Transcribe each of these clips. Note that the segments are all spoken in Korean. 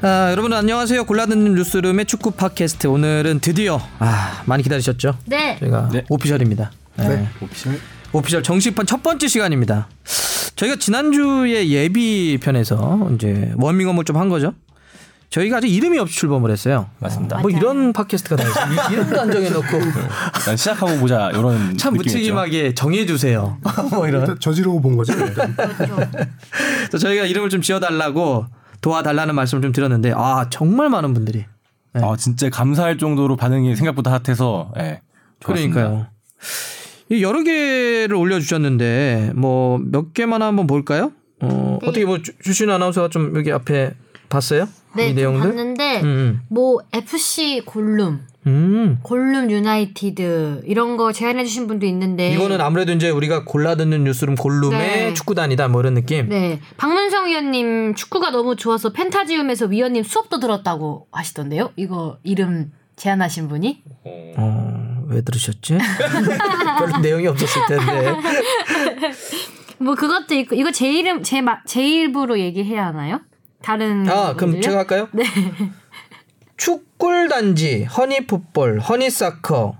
아, 여러분 안녕하세요. 골라듣는 뉴스룸의 축구 팟캐스트 오늘은 드디어 아 많이 기다리셨죠? 네. 저희가 네. 오피셜입니다. 네. 오피셜 오피셜 정식판 첫 번째 시간입니다. 저희가 지난주에 예비 편에서 이제 워밍업을 좀 한 거죠. 저희가 아직 이름이 없이 출범을 했어요. 맞습니다. 뭐 맞아요. 이런 팟캐스트가 다 있어요. 이- 이름도 안 정해놓고 일단 시작하고 보자 이런 참 느낌이었죠. 무책임하게 정해주세요. 뭐 이런. 저지르고 본 거죠. 그래서 저희가 이름을 좀 지어달라고 도와달라는 말씀을 좀 드렸는데 아 정말 많은 분들이 네. 아 진짜 감사할 정도로 반응이 생각보다 핫해서 예. 좋았습니다. 그러니까요. 이 여러 개를 올려주셨는데 뭐 몇 개만 한번 볼까요? 어, 네. 어떻게 뭐 주- 주신 아나운서가 좀 여기 앞에 봤어요? 네, 이좀 내용들? 봤는데 음, 뭐 FC 골룸, 음. 골룸 유나이티드 이런 거 제안해 주신 분도 있는데 이거는 아무래도 이제 우리가 골라 듣는 뉴스룸 골룸의 네. 축구단이다 뭐 이런 느낌. 네. 박문성 위원님 축구가 너무 좋아서 펜타지움에서 위원님 수업도 들었다고 하시던데요. 이거 이름 제안하신 분이? 어, 왜 들으셨지? 별 내용이 없었을 텐데. 뭐 그것도 있고 이거 제 이름 제, 마, 제 입으로 얘기해야 하나요? 다른 아, 그럼 분들요? 제가 할까요? 네. 축꿀단지, 허니풋볼, 허니사커.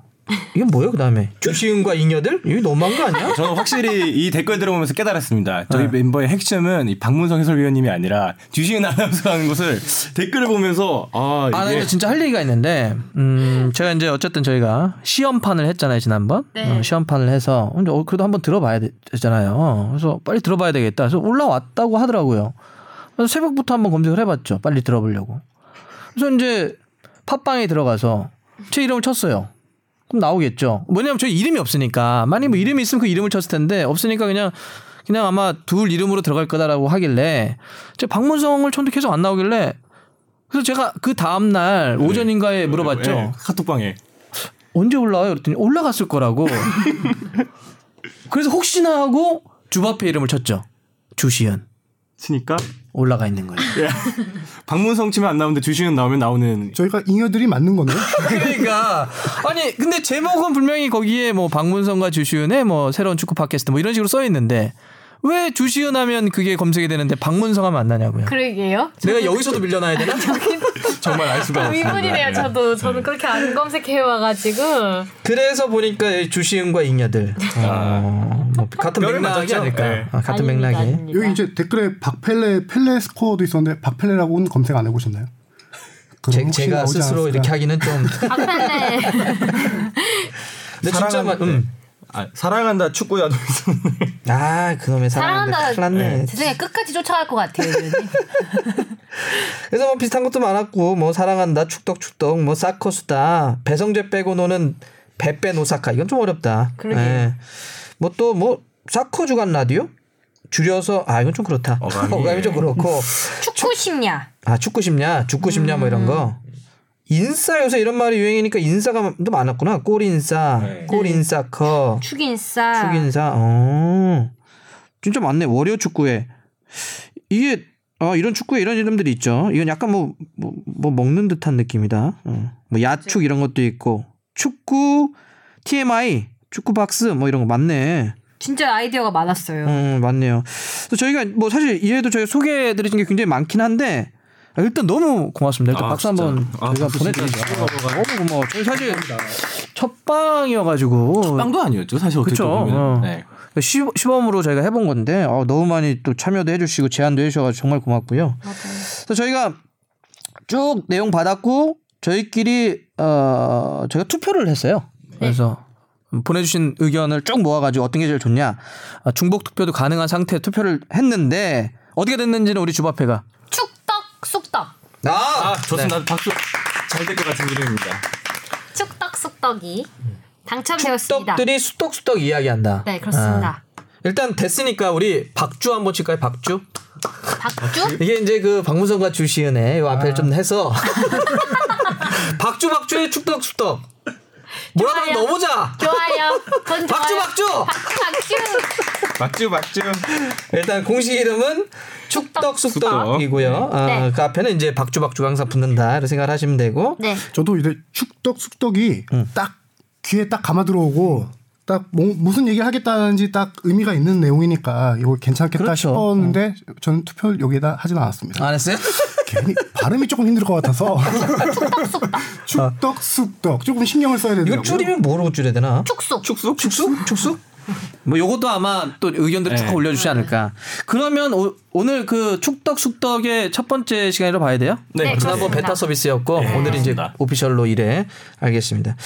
이건 뭐예요, 그 다음에? 주시은과 잉여들? 이거 너무한 거 아니야? 저는 확실히 이 댓글 들어보면서 깨달았습니다. 저희 네. 멤버의 핵심은 이 박문성 해설위원님이 아니라 주시은 아나운서라는 것을 댓글을 보면서 아 아, 나 이게 이거 진짜 할 얘기가 있는데, 음, 제가 이제 어쨌든 저희가 시험판을 했잖아요, 지난번. 네. 어, 시험판을 해서, 근데 어, 그래도 한번 들어봐야 되잖아요. 그래서 빨리 들어봐야 되겠다. 그래서 올라왔다고 하더라고요. 그래서 새벽부터 한번 검색을 해봤죠. 빨리 들어보려고. 그래서 이제 팟빵에 들어가서 제 이름을 쳤어요. 그럼 나오겠죠. 뭐냐면 저희 이름이 없으니까. 만약 뭐 이름이 있으면 그 이름을 쳤을 텐데, 없으니까 그냥 그냥 아마 둘 이름으로 들어갈 거다라고 하길래 제가 박문성을 쳤는데 계속 안 나오길래 그래서 제가 그 다음 날 오전인가에 물어봤죠. 예, 카톡방에 언제 올라와요? 그랬더니 올라갔을 거라고. 그래서 혹시나 하고 주바페 이름을 쳤죠. 주시연 치니까 올라가 있는 거예요. 박문성 치면 안 나오는데 주시은 나오면 나오는 저희가 잉여들이 맞는 거네요. 그러니까 아니 근데 제목은 분명히 거기에 뭐 박문성과 주시은의 뭐 새로운 축구 팟캐스트 뭐 이런 식으로 써 있는데 왜 주시은 하면 그게 검색이 되는데 박문성 하면 안 나냐고요. 그러게요. 내가 여기서도 밀려나야 되나? 정말 알 수가 없습니다. 의문이네요. 저도 저는 그렇게 안 검색해 와가지고 그래서 보니까 이 주시은과 잉여들 어, 뭐 같은 뼈를 맥락이? 아닐까. 네. 아, 같은 아닙니다, 맥락이. 아닙니다. 여기 이제 댓글에 박펠레 펠레 스코어도 있었는데 박펠레라고는 검색 안 해보셨나요? 제, 나오지 스스로 않았을까? 이렇게 하기는 좀. 박펠레 근데 진짜 막, 음. 아, 사랑한다 축구 야도 있었는데 아 그놈의 사랑한다. 사랑한다. 큰일 났네. 세상에 끝까지 쫓아갈 것 같아요. 그래서 뭐 비슷한 것도 많았고 뭐 사랑한다 축덕축덕 뭐 사커수다 배성재 빼고 노는 베뺀 오사카 이건 좀 어렵다. 그러게요. 뭐또 뭐 사커 주간 라디오 줄여서 아 이건 좀 그렇다. 어감이. 좀 그렇고 축구 심야. 아 축구 싶냐 축구 싶냐 뭐 이런 거. 인싸 요새 이런 말이 유행이니까 인싸가 좀 많았구나. 꼴인싸, 네. 꼴인싸 커, 축인싸. 축인싸. 어. 진짜 많네. 월요 축구에 이게 어, 이런 축구에 이런 이름들이 있죠. 이건 약간 뭐, 뭐, 뭐 먹는 듯한 느낌이다. 어. 뭐 야축 이런 것도 있고 축구 TMI 축구 박스 뭐 이런 거 많네. 진짜 아이디어가 많았어요. 음, 맞네요. 그래서 저희가 뭐 사실 이해도 저희 소개해드린 게 굉장히 많긴 한데 아, 일단 너무 고맙습니다. 일단 아, 박수. 한번 아, 저희가 보내드리죠. 진짜 너무 고마워. 저희 사실 첫 방이어가지고 빵도 아니었죠 사실 어떻게 그쵸. 보면 어. 네. 시, 시범으로 저희가 해본 건데 어, 너무 많이 또 참여도 해주시고 제안도 해주셔가지고 정말 고맙고요. 그래서 저희가 쭉 내용 받았고 저희끼리 어 저희가 투표를 했어요. 그래서 보내주신 의견을 쭉 모아가지고 어떤 게 제일 좋냐 아, 중복 투표도 가능한 상태에 투표를 했는데 어떻게 됐는지는 우리 주바페가 쑥떡. 아, 아 좋습니다 박수 잘 될 것 같은 이름입니다 축떡 쑥떡이 당첨되었습니다. 떡들이 수떡수떡 이야기한다. 네 그렇습니다. 아, 일단 됐으니까 우리 박주 한번 칠까요? 박주? 박주? 이게 이제 그 박무성과 주시은의 요 아. 앞에 좀 해서 박주 박주의 축덕축덕 뭐라도. 넣어보자. 좋아요. 전 박주 좋아요. 박주. 박주. 막주 막주 일단 공식 이름은 축덕숙덕이고요. 아, 네. 그 앞에는 이제 박주 박주가 항상 붙는다 이렇게 생각을 하시면 되고. 네. 저도 이제 축덕 숙덕이 딱 귀에 딱 감아 들어오고 딱 뭐, 무슨 얘기를 하겠다는지 딱 의미가 있는 내용이니까 이거 괜찮겠다 그렇죠. 싶었는데 저는 투표를 여기에다 하진 않았습니다. 안 했어요? 괜히 발음이 조금 힘들 것 같아서 축덕 쑥덕 조금 신경을 써야 되더라고요. 이거 줄이면 뭐로 줄여야 되나? 축소. 축숙? 축숙? 축숙? 뭐 요것도 아마 또 의견들 쭉 네. 올려주지 않을까. 그러면 오, 늘그 축덕 숙덕의 첫 번째 시간으로 봐야 돼요? 네, 네, 지난번 그렇습니다. 베타 서비스였고 네, 오늘 이제. 오피셜로 이래 알겠습니다.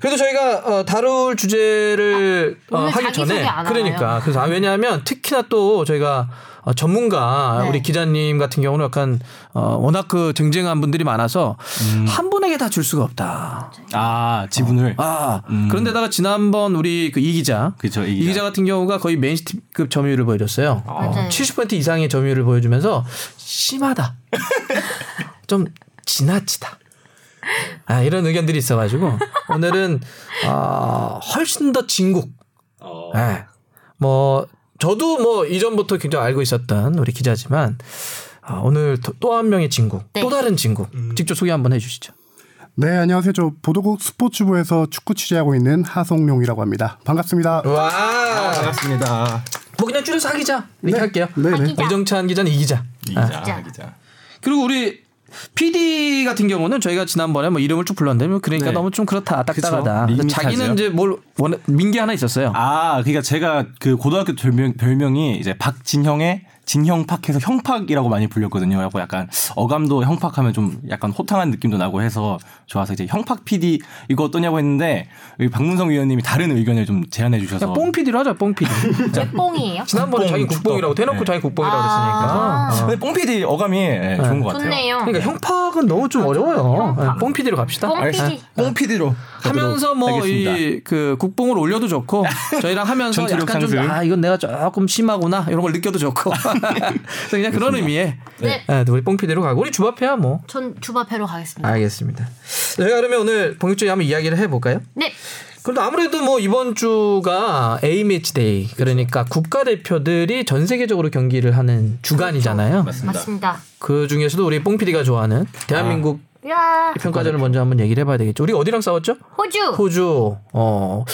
그래도 저희가 어, 다룰 주제를 어, 오늘 하기 전에 안 그러니까? 그래서 아, 왜냐하면 특히나 또 저희가 어, 전문가 네. 우리 기자님 같은 경우는 약간 어, 워낙 그 쟁쟁한 분들이 많아서 한 분에게 다 줄 수가 없다. 아 지분을 아 그런데다가 지난번 우리 그 이 기자 그쵸, 이이 기자. 기자 같은 경우가 거의 메인스트급 점유율을 보여줬어요. 어, 맞아요. 70% 이상의 점유율을 보여주면서 심하다. 좀 지나치다. 아, 이런 의견들이 있어가지고 오늘은 아, 훨씬 더 진국. 예. 뭐 저도 뭐 이전부터 굉장히 알고 있었던 우리 기자지만 아, 오늘 또 한 명의 진국, 네. 또 다른 진국 직접 소개 한번 해주시죠. 네 안녕하세요. 저 보도국 스포츠부에서 축구 취재하고 있는 하송룡이라고 합니다. 반갑습니다. 와, 반갑습니다. 뭐 그냥 줄여서 하 기자 이렇게 할게요. 네네. 기자. 이정찬 기자는 이 기자. 기자, 기자. 기자. 그리고 우리 PD 같은 경우는 저희가 지난번에 뭐 이름을 쭉 불렀는데 뭐 그러니까 네. 너무 좀 그렇다 딱딱하다. 자기는. 이제 뭘 원해 민기 하나 있었어요. 아, 그러니까 제가 그 고등학교 별명, 별명이 이제 박진형의 진형팍해서 형팍이라고 많이 불렸거든요. 그래고 약간 어감도 형팍하면 좀 약간 호탕한 느낌도 나고 해서 좋아서 이제 형팍 PD 이거 어떠냐고 했는데 여기 박문성 위원님이 다른 의견을 좀 제안해 주셔서 뽕 PD로 하자 뽕 PD. 왜 뽕이에요? 지난번에 자기 국뽕이라고. 대놓고 네. 자기 국뽕이라고 아. 했으니까. 어. 근데 뽕 PD 어감이 예, 좋은 것 같아요. 좋네요. 그러니까 형팍은 너무 좀 어려워요. 형팍. 네, 뽕 PD로 갑시다. 뽕 네. PD. 뽕 PD로 하면서 뭐 이 그 국뽕을 올려도 좋고 저희랑 하면서 약간 좀. 아 이건 내가 조금 심하구나 이런 걸 느껴도 좋고 그래서 그냥 그런 의미에 네. 네, 우리 뽕 PD로 가고 우리 주바페야 뭐 전 주바페로 가겠습니다. 알겠습니다. 저희가 그러면 오늘 본격적으로 한번 이야기를 해볼까요? 네. 그래도 아무래도 뭐 이번 주가 A 매치 데이 그러니까 국가 대표들이 전 세계적으로 경기를 하는 주간이잖아요. 맞습니다. 맞습니다. 그 중에서도 우리 뽕 PD가 좋아하는 대한민국 야 평가전을 먼저 한번 얘기를 해봐야 되겠죠. 우리 어디랑 싸웠죠? 호주. 호주. 어.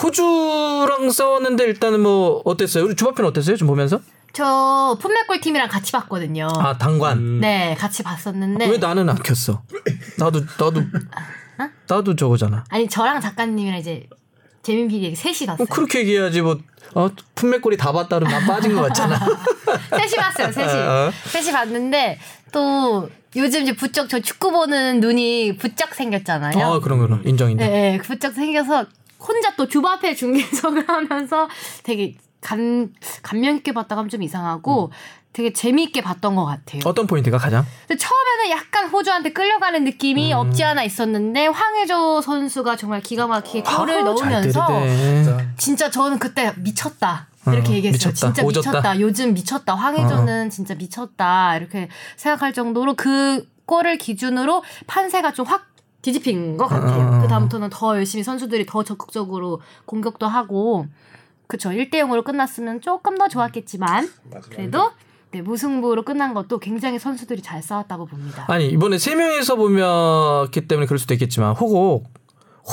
호주랑 싸웠는데 일단은 뭐 어땠어요? 우리 주바페는 어땠어요? 좀 보면서? 저 풋맥골 팀이랑 같이 봤거든요. 아 당관. 네, 같이 봤었는데 왜 나는 안 켰어? 나도 나도 나도 저거잖아. 아니 저랑 작가님이랑 이제 재민 PD 셋이 봤어요. 뭐 그렇게 얘기해야지 뭐 어, 품맥골이 다 봤다 그러면 난 빠진 것 같잖아. 셋이 봤어요. 셋이. 어. 셋이 봤는데 또 요즘 이제 부쩍 저 축구 보는 눈이 부쩍 생겼잖아요. 아 그런 거는 인정 인정. 네, 네, 부쩍 생겨서 혼자 또 주바페 중계석을 하면서 되게 감 감명 있게 봤다가 하면 좀 이상하고 되게 재미있게 봤던 것 같아요. 어떤 포인트가 가장? 근데 처음에는 약간 호주한테 끌려가는 느낌이 음. 없지 않아 있었는데 황혜조 선수가 정말 기가 막히게 골을 아, 넣으면서. 진짜 저는 그때 미쳤다. 이렇게 어, 얘기했어요. 미쳤다. 진짜 오졌다. 어. 미쳤다. 요즘 미쳤다. 황혜조는 진짜 미쳤다. 이렇게 생각할 정도로 그 골을 기준으로 판세가 좀 확 뒤집힌 것 같아요. 어. 그 다음부터는 더 열심히 선수들이 더 적극적으로 공격도 하고 그쵸 1대 0으로 끝났으면 조금 더 좋았겠지만 그래도 네, 무승부로 끝난 것도 굉장히 선수들이 잘 싸웠다고 봅니다. 아니 이번에 세 명이서 보면기 때문에 그럴 수도 있겠지만 혹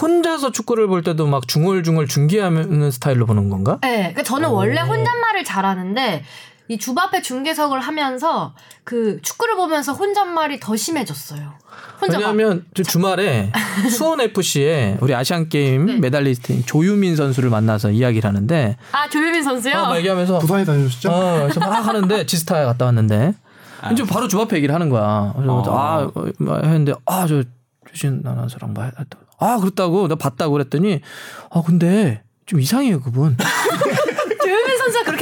혼자서 축구를 볼 때도 막 중얼중얼 중계하는 스타일로 보는 건가? 네, 그러니까 저는 원래 혼잣말을 잘하는데 이 주바페 중계석을 하면서 그 축구를 보면서 혼잣말이 더 심해졌어요. 왜냐하면 저 주말에 수원 FC에 우리 아시안 게임 네. 메달리스트인 조유민 선수를 만나서 이야기를 하는데 아 조유민 선수요? 어, 막 얘기하면서 부산에 다녀오셨죠? 어, 그래서 막 하는데 지스타에 갔다 왔는데 이제 바로 주바페 얘기를 하는 거야. 그래서 어. 아, 어, 막 했는데 아, 저 주신 아나운서랑 뭐 했다. 아, 그렇다고 내가 봤다고 그랬더니 아, 근데 좀 이상해요, 그분.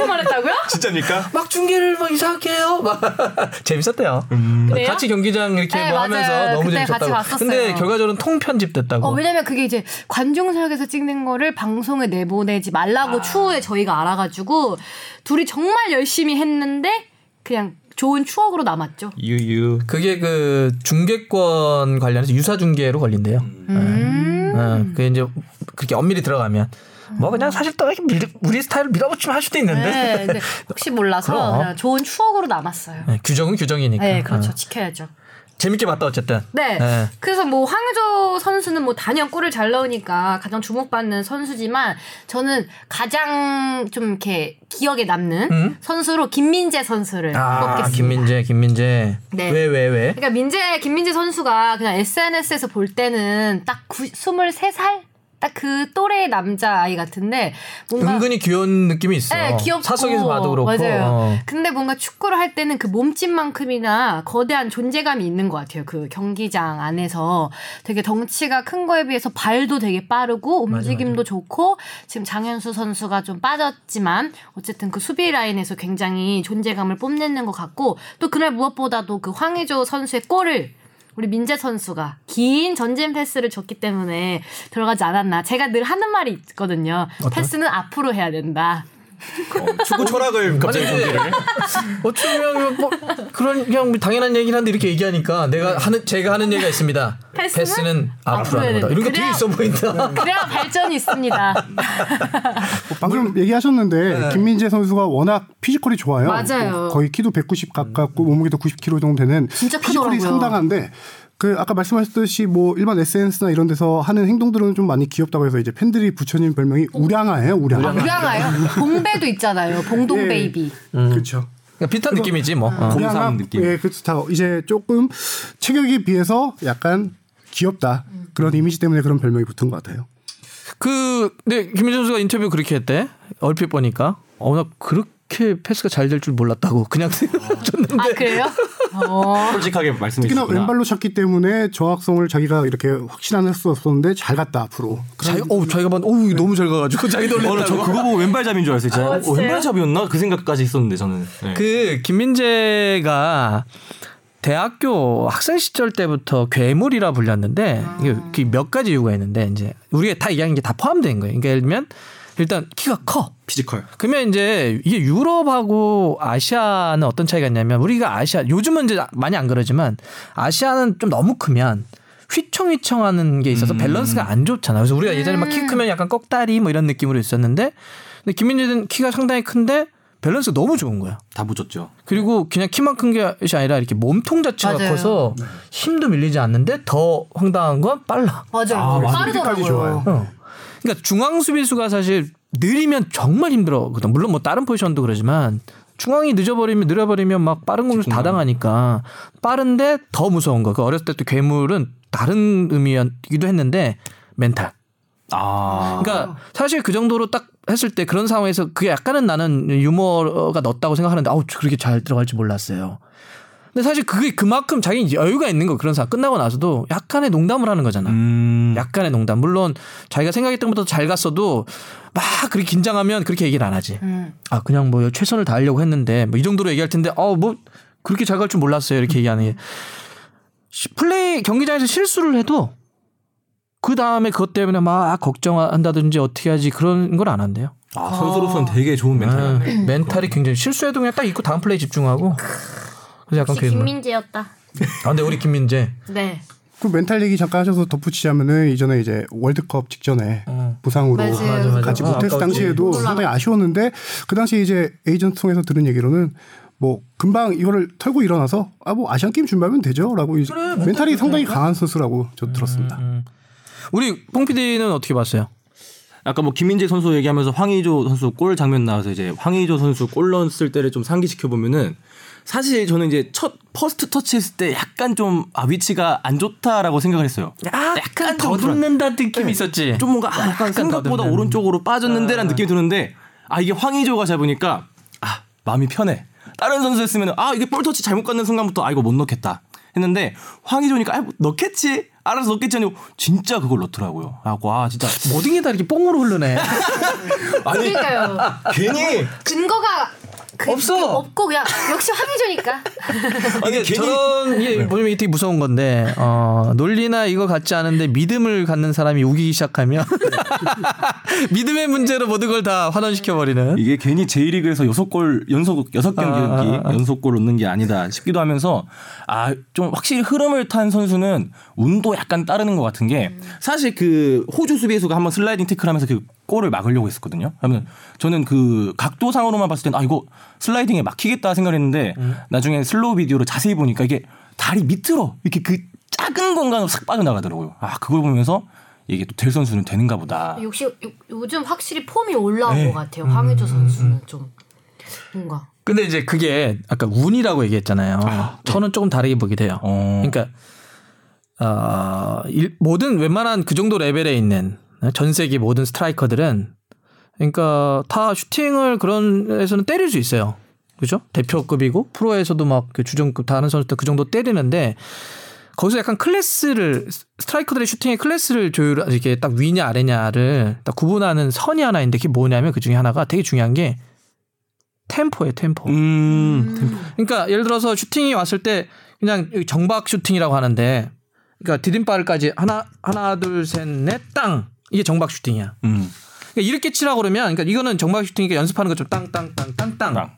그렇게 말했다고요? 진짜입니까? 막 중계를 막 이상하게 해요. 막 재밌었대요. 그래요? 같이 경기장 이렇게 네, 뭐 맞아요. 하면서 너무 재밌었다고. 근데 결과적으로는 통편집됐다고. 어, 왜냐면 그게 이제 관중석에서 찍는 거를 방송에 내보내지 말라고 추후에 저희가 알아가지고 둘이 정말 열심히 했는데 그냥 좋은 추억으로 남았죠. 유유. 그게 그 중계권 관련해서 유사 중계로 걸린대요. 음. 어, 그 이제 그렇게 엄밀히 들어가면 뭐 그냥 사실 또 이렇게 밀- 우리 스타일을 밀어붙이면 할 수도 있는데 네, 근데 혹시 몰라서. 그냥 좋은 추억으로 남았어요. 네, 규정은 규정이니까. 네, 그렇죠. 어. 지켜야죠. 재밌게 봤다 어쨌든. 네. 네. 그래서 뭐 황의조 선수는 뭐 단연 골을 잘 넣으니까 가장 주목받는 선수지만 저는 가장 좀 이렇게 기억에 남는 음? 선수로 김민재 선수를 아 뽑겠습니다. 김민재 김민재. 네. 왜 왜 왜? 그러니까 민재 김민재 선수가 그냥 SNS에서 볼 때는 딱 구, 23살 딱 그 또래의 남자 아이 같은데 뭔가 은근히 귀여운 느낌이 있어. 네, 귀엽고 사석에서 봐도 그렇고. 맞아요. 어. 근데 뭔가 축구를 할 때는 그 몸집만큼이나 거대한 존재감이 있는 것 같아요. 그 경기장 안에서 되게 덩치가 큰 거에 비해서 발도 되게 빠르고 움직임도 좋고 지금 장현수 선수가 좀 빠졌지만 어쨌든 그 수비 라인에서 굉장히 존재감을 뽐내는 것 같고 또 그날 무엇보다도 그 황의조 선수의 골을 우리 민재 선수가 긴 전진 패스를 줬기 때문에 들어가지 않았나. 제가 늘 하는 말이 있거든요. 패스는 앞으로 해야 된다. 축구 철학을 갑자기 공개를. 어쩌면 뭐 그런 그냥 당연한 얘기긴 한데 이렇게 얘기하니까 내가 하는 제가 하는 얘기가 있습니다. 패스는 패스는 앞으로 하는 거다. 이런 게. 되게 있어 보인다. 그래야 발전이 있습니다. 방금 얘기하셨는데 김민재 선수가 워낙 피지컬이 좋아요. 맞아요. 뭐 거의 키도 190 가깝고 몸무게도 90kg 정도 되는 진짜 피지컬이 크더라고요. 상당한데 그 아까 말씀하셨듯이 뭐 일반 SNS나 이런 데서 하는 행동들은 좀 많이 귀엽다고 해서 이제 팬들이 붙여진 별명이 우량아예요. 우량아. 아, 우량아요? 봉배도 있잖아요. 봉동 예. 베이비. 그렇죠. 그러니까 비슷한 느낌이지 뭐. 어. 우량아, 느낌. 예, 그렇다. 이제 조금 체격에 비해서 약간 귀엽다. 그런 이미지 때문에 그런 별명이 붙은 것 같아요. 그, 네, 김민재 선수가 인터뷰 그렇게 했대. 얼핏 보니까. 어, 나 그렇게 패스가 잘 될 줄 몰랐다고. 그냥 줬는데. 아 그래요? 어. 솔직하게 말씀해 특히나 주시구나. 왼발로 찼기 때문에 정확성을 자기가 이렇게 확신할 수 없었는데 잘 갔다 앞으로. 자기가, 어, 자기가 봐, 어우, 너무 잘 가가지고 자기 어, 저. 그거 보고 왼발잡이인 줄 알았어요. 진짜. 어, 어, 진짜요? 왼발잡이였나? 그 생각까지 있었는데 저는. 네. 그, 김민재가 대학교 학생 시절 때부터 괴물이라 불렸는데 이게 그몇 가지 이유가 있는데 이제 우리가 다 얘기하는 게다 포함된 거예요. 그러니까 예를 들면 일단 키가 커. physical. 그러면 이제 이게 유럽하고 아시아는 어떤 차이가 있냐면 우리가 아시아 요즘은 이제 많이 안 그러지만 아시아는 좀 너무 크면 휘청휘청하는 게 있어서 밸런스가 안 좋잖아. 그래서 우리가 예전에 막 키 크면 약간 꺽다리 뭐 이런 느낌으로 있었는데 근데 김민재는 키가 상당히 큰데 밸런스가 너무 좋은 거야. 다부졌죠. 그리고 그냥 키만 큰 것이 아니라 이렇게 몸통 자체가 맞아요. 커서 힘도 밀리지 않는데 더 황당한 건 빨라. 맞아. 아. 빠르더라고요. 좋아요. 어. 그러니까 중앙 수비수가 사실 느리면 정말 힘들거든. 물론 뭐 다른 포지션도 그러지만 중앙이 늦어버리면 느려버리면 막 빠른 공격 다 당하니까 빠른데 더 무서운 거. 그 어렸을 때 또 괴물은 다른 의미이기도 했는데 멘탈. 아. 그러니까 사실 그 정도로 딱 했을 때 그런 상황에서 그게 약간은 나는 유머가 넣었다고 생각하는데 아우 그렇게 잘 들어갈 줄 몰랐어요. 근데 사실 그게 그만큼 자기 여유가 있는 거 그런 상황 끝나고 나서도 약간의 농담을 하는 거잖아. 음. 약간의 농담. 물론 자기가 생각했던 것보다 잘 갔어도 막 그렇게 긴장하면 그렇게 얘기를 안 하지. 음. 아 그냥 뭐 최선을 다하려고 했는데 뭐 이 정도로 얘기할 텐데 어 뭐 그렇게 잘 갈 줄 몰랐어요 이렇게 얘기하는 게 시- 플레이 경기장에서 실수를 해도 그 다음에 그것 때문에 막 걱정한다든지 어떻게 하지 그런 걸 안 한대요. 아, 선수로서는 되게 좋은 멘탈. 네. mental이 굉장히 실수해도 그냥 딱 있고 다음 플레이 집중하고 그래서 약간. 김민재였다. 아 근데 우리 김민재 네. 그 멘탈 얘기 잠깐 하셔서 덧붙이자면은 이전에 이제 월드컵 직전에 어. 부상으로 맞아요. 맞아. 같이 어, 못했을. 당시에도 상당히 아쉬웠는데 그 당시 이제 에이전트 통해서 들은 얘기로는 뭐 금방 이거를 털고 일어나서 아 뭐 아시안 게임 준비하면 되죠라고 이제 mental이 상당히 강한 선수라고 저 들었습니다. 우리 뽕 PD는 어떻게 봤어요? 아까 뭐 김민재 선수 얘기하면서 황의조 선수 골 장면 나와서 이제 황의조 선수 골 넣었을 때를 좀 상기시켜 보면은 사실 저는 이제 첫 first touch했을 때 약간 좀 아, 위치가 안 좋다라고 생각을 했어요. 약간 좀 불안- 더듬는다 느낌이 있었지. 좀 뭔가 아, 약간 생각보다 더듬는. 오른쪽으로 빠졌는데라는 느낌이 드는데 아 이게 황의조가 잡으니까 아 마음이 편해. 다른 선수였으면 아 이게 볼 터치 잘못 갔는 순간부터 아 이거 못 넣겠다 했는데 황의조니까 아뭐 넣겠지 알아서 넣겠지 아니고 진짜 그걸 넣더라고요. 하고 아 진짜 모든 게 다 이렇게 뽕으로 흐르네. 아니 그러니까요. 괜히 근거가 그, 없어. 그 없고 그냥 역시 황의조니까. 아니 이게 괜히 저런 게 보면 이게 되게 무서운 건데 어, 논리나 이거 같지 않은데 믿음을 갖는 사람이 우기기 시작하면 믿음의 문제로 모든 걸 다 환원시켜 버리는. 이게 괜히 J리그에서 여섯 골 연속 여섯 경기 아, 아, 아. 연속 골 넣는 게 아니다 싶기도 하면서 아 좀 확실히 흐름을 탄 선수는 운도 약간 따르는 것 같은 게 사실 그 호주 수비수가 한번 슬라이딩 태클하면서 그 골을 막으려고 했었거든요. 그러면 저는 그 각도상으로만 봤을 때는 아 이거 슬라이딩에 막히겠다 생각했는데 나중에 슬로우 비디오로 자세히 보니까 이게 다리 밑으로 이렇게 그 작은 공간으로 싹 빠져나가더라고요. 아 그걸 보면서 이게 또 될 선수는 되는가 보다. 역시 요- 요즘 확실히 폼이 올라온 네. 것 같아요. 황의조 선수는 좀 뭔가 근데 이제 그게 아까 운이라고 얘기했잖아요. 저는 조금 다르게 보게 돼요. 어. 그러니까 어, 일- 모든 웬만한 그 정도 레벨에 있는 전 세계 모든 스트라이커들은 그러니까 다 슈팅을 그런 에서는 때릴 수 있어요. 그죠? 대표급이고 프로에서도 막 그 주전급 다른 선수들 그 정도 때리는데 거기서 약간 클래스를 스트라이커들의 슈팅의 클래스를 조율 이렇게 딱 위냐 아래냐를 딱 구분하는 선이 하나 있는데 그게 뭐냐면 그 중에 하나가 되게 중요한 게 템포예요, 템포. 음. 그러니까 예를 들어서 슈팅이 왔을 때 그냥 정박 슈팅이라고 하는데 그러니까 디딤발까지 하나 하나 둘 셋 넷 땅 이게 정박 슈팅이야. 음. 그러니까 이렇게 치라고 그러면 그러니까 이거는 정박 슈팅이니까 연습하는 것처럼 땅땅땅땅땅. 땅.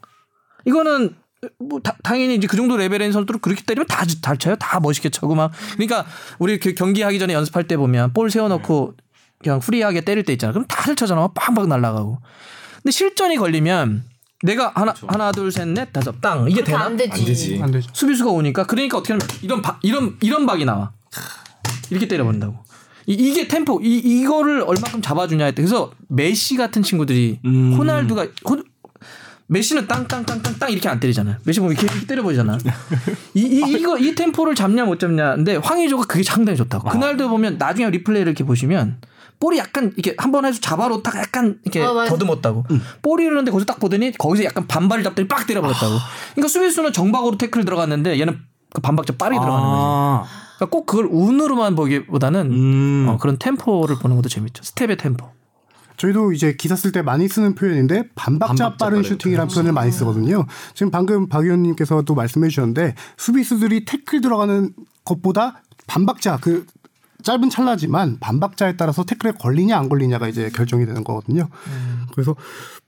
이거는 뭐 다- 당연히 이제 그 정도 레벨의 선수들은 그렇게 때리면 다 잘 쳐요. 다 멋있게 쳐고 막 그러니까 우리 그 경기하기 전에 연습할 때 보면 볼 세워놓고 그냥 후리하게 때릴 때 있잖아. 그럼 다잘 쳐잖아. 막 빵빵 날아가고. 근데 실전이 걸리면 내가 하나 하나 둘 셋 넷 다섯 땅 이게 되나? 안 되지. 안 되지. 안 되죠. 수비수가 오니까 그러니까 어떻게 하면 이런 바, 이런 이런 박이 나와 이렇게 때려본다고 이, 이게 템포 이 이거를 얼마큼 잡아주냐 했대 그래서 메시 같은 친구들이 음. 호날두가 호, 메시는 땅땅땅땅땅 이렇게 안 때리잖아요. 메시 보면 이렇게, 이렇게 때려보잖아. 이, 이 이거 이 템포를 잡냐 못 잡냐. 근데 황의조가 그게 상당히 좋다고. 그날도 보면 나중에 리플레이를 이렇게 보시면 볼이 약간 이렇게 한 번 해서 잡아놓다가 약간 이렇게 어. 더듬었다고. 볼이 이러는데 거기서 딱 보더니 거기서 약간 반발을 잡더니 빡 때려버렸다고. 그러니까 수비수는 정박으로 태클 들어갔는데 얘는 그 반박자 빠르게 들어가는 거지. 아. 그러니까 꼭 그걸 운으로만 보기보다는 음. 어, 그런 템포를 보는 것도 재밌죠 스텝의 템포 저희도 이제 기사 쓸 때 많이 쓰는 표현인데 반박자, 반박자 빠른 슈팅이라는 표현을 많이 쓰거든요. 지금 방금 박 의원님께서도 말씀해 주셨는데 수비수들이 태클 들어가는 것보다 반박자 그 짧은 찰나지만 반박자에 따라서 태클에 걸리냐 안 걸리냐가 이제 결정이 되는 거거든요. 그래서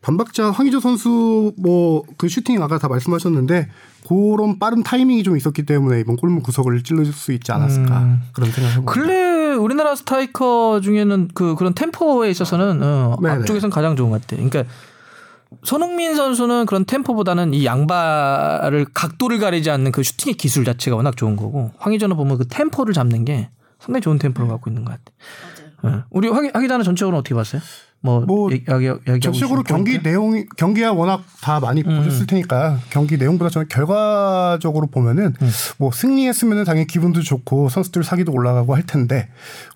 반박자 황의조 선수 뭐 그 슈팅 아까 다 말씀하셨는데 그런 빠른 타이밍이 좀 있었기 때문에 이번 골문 구석을 찔러줄 수 있지 않았을까 그런 생각을 해봅니다. 근래 우리나라 스트라이커 중에는 그 그런 템포에 있어서는 어. 앞쪽에선 가장 좋은 것 같아. 그러니까 손흥민 선수는 그런 tempo보다는 이 양발을 각도를 가리지 않는 그 슈팅의 기술 자체가 워낙 좋은 거고 황희전은 보면 그 템포를 잡는 게 상당히 좋은 템포를 갖고 있는 것 같아. 예. 우리 황희, 황희자는 전체적으로 어떻게 봤어요? 뭐, 뭐 얘기, 얘기, 얘기하고 전체적으로 경기 포인트? 내용이 경기야 워낙 다 많이 음. 보셨을 테니까 경기 내용보다 저는 결과적으로 보면은 음. 뭐 승리했으면은 당연히 기분도 좋고 선수들 사기도 올라가고 할 텐데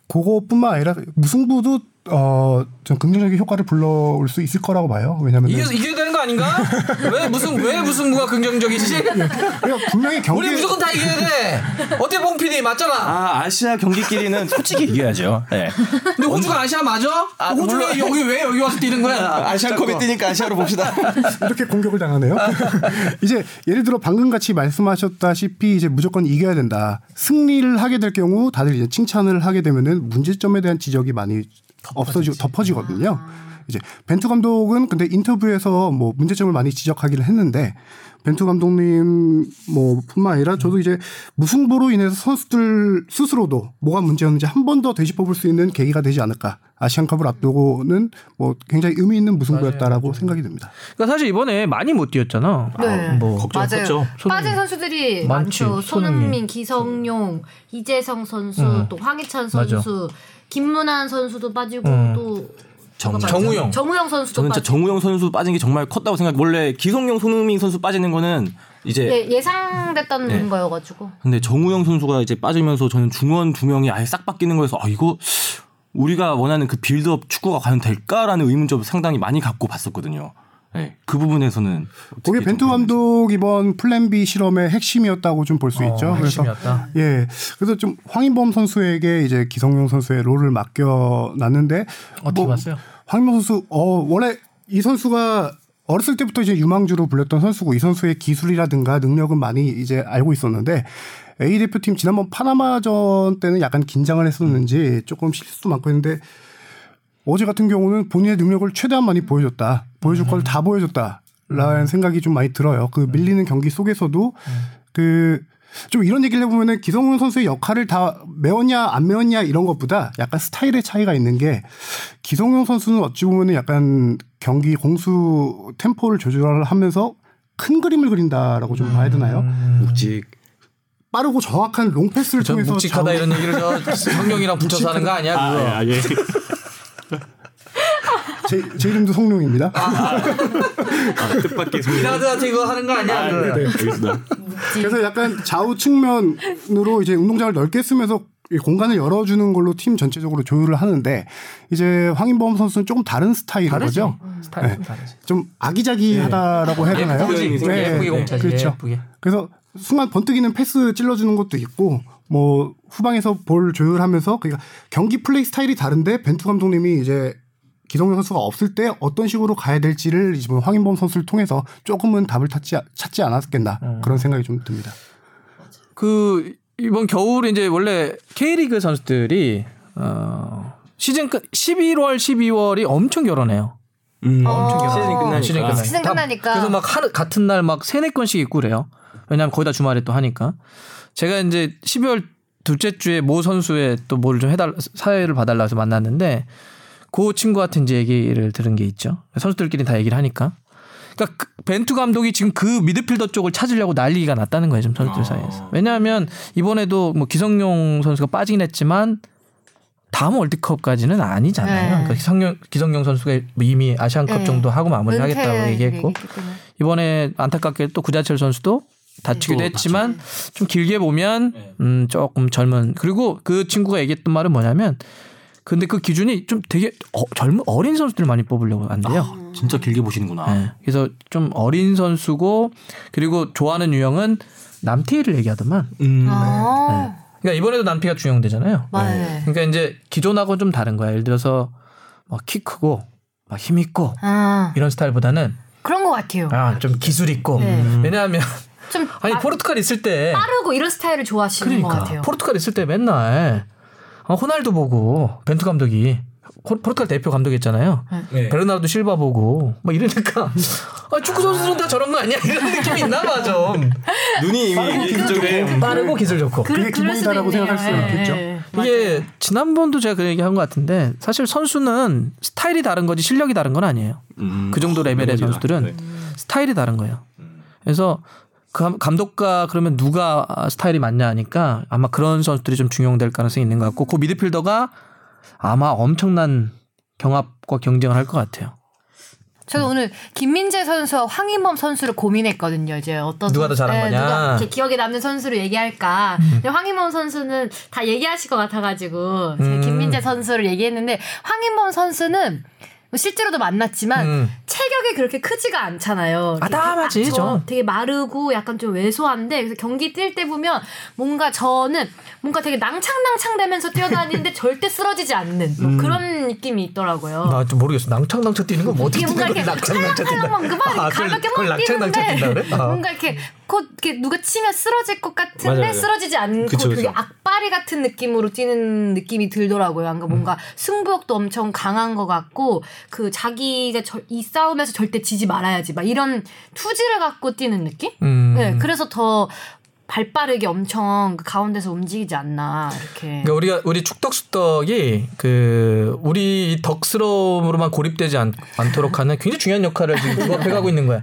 그거뿐만 아니라 무승부도 어 좀 긍정적인 효과를 불러올 수 있을 거라고 봐요. 왜냐면 이게 이겨야 되는 거 아닌가? 왜 무슨 왜 무슨 무가 긍정적이지? 분명히 경기 우리 무조건 다 이겨야 돼. 어때 봉 PD 맞잖아. 아 아시아 경기끼리는 솔직히 이겨야죠. 네. 근데 호주가 아시아 맞아? 아, 호주에 물론- 여기 왜 여기 와서 뛰는 거야? 아시안컵에 뛰니까 아시아로 봅시다. 이렇게 공격을 당하네요. 이제 예를 들어 방금 같이 말씀하셨다시피 이제 무조건 이겨야 된다. 승리를 하게 될 경우 다들 이제 칭찬을 하게 되면은 문제점에 대한 지적이 많이 없어지고 덮어지거든요. 이제 벤투 감독은 근데 인터뷰에서 뭐 문제점을 많이 지적하기는 했는데 벤투 감독님 뭐 뿐만 아니라 저도 이제 무승부로 인해서 선수들 스스로도 뭐가 문제였는지 한 번 더 되짚어볼 수 있는 계기가 되지 않을까. 아시안컵을 앞두고는 뭐 굉장히 의미 있는 무승부였다라고 생각이 듭니다. 그러니까 사실 이번에 많이 못 뛰었잖아. 네. 뭐 걱정이 맞아요. 컸죠. 빠진 선수들이. 많죠. 손흥민. 손흥민, 기성용, 이재성 선수, 응. 또 황희찬 맞아. 선수, 김문환 선수도 빠지고 응. 또 정- 정우영. 정우영 선수도 저는 진짜 빠지고. 정우영 선수 빠진 게 정말 컸다고 생각. 원래 기성용, 손흥민 선수 빠지는 거는 이제 예, 예상됐던 네. 거여가지고. 근데 정우영 선수가 이제 빠지면서 저는 중원 두 명이 아예 싹 바뀌는 거에서 아 이거 우리가 원하는 그 빌드업 축구가 과연 될까라는 의문점을 상당히 많이 갖고 봤었거든요. 네, 그 부분에서는 그게 벤투 좀 감독 이번 플랜 B 실험의 핵심이었다고 좀 볼수 있죠. 어, 핵심이었다. 예, 그래서 좀 황인범 선수에게 이제 기성용 선수의 롤을 맡겨놨는데 어떻게 뭐 봤어요? 황인범 선수 어 원래 이 선수가 어렸을 때부터 이제 유망주로 불렸던 선수고 이 선수의 기술이라든가 능력은 많이 이제 알고 있었는데 A 대표팀 지난번 파나마전 때는 약간 긴장을 했었는지 조금 실수도 많고 했는데 어제 같은 경우는 본인의 능력을 최대한 많이 보여줬다. 보여줄 걸다 보여줬다라는 생각이 좀 많이 들어요. 그 밀리는 경기 속에서도 그 좀 이런 얘기를 해보면은 기성훈 선수의 역할을 다 메웠냐 안 메웠냐 이런 것보다 약간 스타일의 차이가 있는 게 기성용 선수는 어찌 보면은 약간 경기 공수 템포를 조절하면서 큰 그림을 그린다라고 좀 봐야 되나요? 묵직 빠르고 정확한 롱 패스를 저 통해서 묵직하다 이런 얘기를 저 성룡이랑 붙여서 하는 거 아니야 그거. 아, 예. 제, 제 이름도 성룡입니다. 아, 뜻밖의 소리. 이나드한테 이거 하는 거 아니야? 아, 그거. 네, 알겠습니다. 그래서 약간 좌우 측면으로 이제 운동장을 넓게 쓰면서 이 공간을 열어주는 걸로 팀 전체적으로 조율을 하는데 이제 황인범 선수는 조금 다른 스타일인. 거죠. 스타일이 네. 다르지. 좀 아기자기하다라고 해야 되나요? 예쁘게 네. 예쁘게 공차지. 그렇죠. 예쁘게. 그래서 순간 번뜩이는 패스 찔러주는 것도 있고 뭐 후방에서 볼 조율하면서 그러니까 경기 플레이 스타일이 다른데 벤투 감독님이 이제 기성용 선수가 없을 때 어떤 식으로 가야 될지를 이번 황인범 선수를 통해서 조금은 답을 찾지, 찾지 않았겠나 음. 그런 생각이 좀 듭니다. 그 이번 겨울에 이제 원래 K리그 선수들이 어 시즌 끝 11월 12월이 엄청 결혼해요. 음, 엄청 시즌이 결혼. 끝나니까. 시즌이 끝나니까. 시즌 다- 끝나니까. 그래서 막 하루, 같은 날 막 세네 건씩 있고 그래요. 왜냐하면 거의 다 주말에 또 하니까. 제가 이제 12월 둘째 주에 모 선수의 또 뭐를 좀 해달 사회를 봐달라 해서 만났는데 그 친구한테 이제 얘기를 들은 게 있죠. 선수들끼리 다 얘기를 하니까. 그러니까 그 벤투 감독이 지금 그 미드필더 쪽을 찾으려고 난리가 났다는 거예요, 지금 선수들 사이에서. 왜냐하면 이번에도 뭐 기성용 선수가 빠지긴 했지만 다음 월드컵까지는 아니잖아요. 네. 그러니까 기성용, 기성용 선수가 이미 아시안컵 네. 정도 하고 마무리를 하겠다고 얘기했고. 이번에 안타깝게 또 구자철 선수도 다치기도 했지만 좀 길게 보면 음 조금 젊은 그리고 그 친구가 얘기했던 말은 뭐냐면 근데 그 기준이 좀 되게 어, 젊은 어린 선수들 많이 뽑으려고 한대요. 아, 진짜 길게 보시는구나. 네. 그래서 좀 어린 선수고 그리고 좋아하는 유형은 남티를 얘기하더만. 음. 아, 그러니까 이번에도 남티가 중용되잖아요. 네. 그러니까 이제 기존하고 좀 다른 거야. 예를 들어서 막 키 크고 막 힘 있고 아, 이런 스타일보다는 그런 것 같아요. 아 좀 기술 있고 네. 왜냐하면 좀 아니 빠- 포르투갈 있을 때 빠르고 이런 스타일을 좋아하시는 것 그러니까 같아요. 포르투갈 있을 때 맨날 어, 호날두 보고 벤투 감독이 포- 포르투갈 대표 감독했잖아요. 네. 베르나르도 실바 보고 막 이러니까 아, 축구 선수들은 다 저런 거 아니야 이런 느낌이 있나 봐 좀. 눈이 이미 이쪽에 빠르고 기술 좋고. 그, 그게 기본이다라고. 생각할 수는 예, 있겠죠. 예, 이게 지난번도 제가 그 얘기한 것 같은데 사실 선수는 스타일이 다른 거지 실력이 다른 건 아니에요. 음. 그 정도 레벨의 대박이다. 선수들은 네. 스타일이 다른 거예요. 그래서 그 감- 감독과 그러면 누가 스타일이 맞냐 하니까 아마 그런 선수들이 좀 중용될 가능성이 있는 것 같고 그 미드필더가 아마 엄청난 경합과 경쟁을 할 것 같아요. 저도 오늘 김민재 선수와 황인범 선수를 고민했거든요. 이제 어떤 누가 더 잘한 네, 거냐? 누가 이렇게 기억에 남는 선수를 얘기할까. 근데 황인범 선수는 다 얘기하실 것 같아가지고 제가 음. 김민재 선수를 얘기했는데 황인범 선수는 뭐 실제로도 만났지만 음. 체격이 그렇게 크지가 않잖아요. 아담하지, 저 좀. 되게 마르고 약간 좀 왜소한데 그래서 경기 뛸 때 보면 뭔가 저는 뭔가 되게 낭창낭창대면서 뛰어다니는데 절대 쓰러지지 않는 뭐 그런 느낌이 있더라고요. 나 좀 모르겠어. 낭창낭창 뛰는 건 뭐 어떻게 뛰는? 이렇게 낭창낭창 뛴다. 막 아, 그걸- 가볍게 낭창 낭창 뛰는데 그래? 아. 뭔가 이렇게 곧 이렇게 누가 치면 쓰러질 것 같은데 맞아요, 맞아요. 쓰러지지 않고 그쵸, 되게 그쵸. 악바리 같은 느낌으로 뛰는 느낌이 들더라고요. 그러니까 뭔가 승부욕도 엄청 강한 것 같고 그 자기가 저, 이 싸움에서 절대 지지 말아야지 막 이런 투지를 갖고 뛰는 느낌? 음. 네, 그래서 더 발빠르게 엄청 그 가운데서 움직이지 않나 이렇게. 그러니까 우리가 우리 축덕수덕이 그 우리 덕스러움으로만 고립되지 않, 않도록 하는 굉장히 중요한 역할을 지금 부합해가고 있는 거야.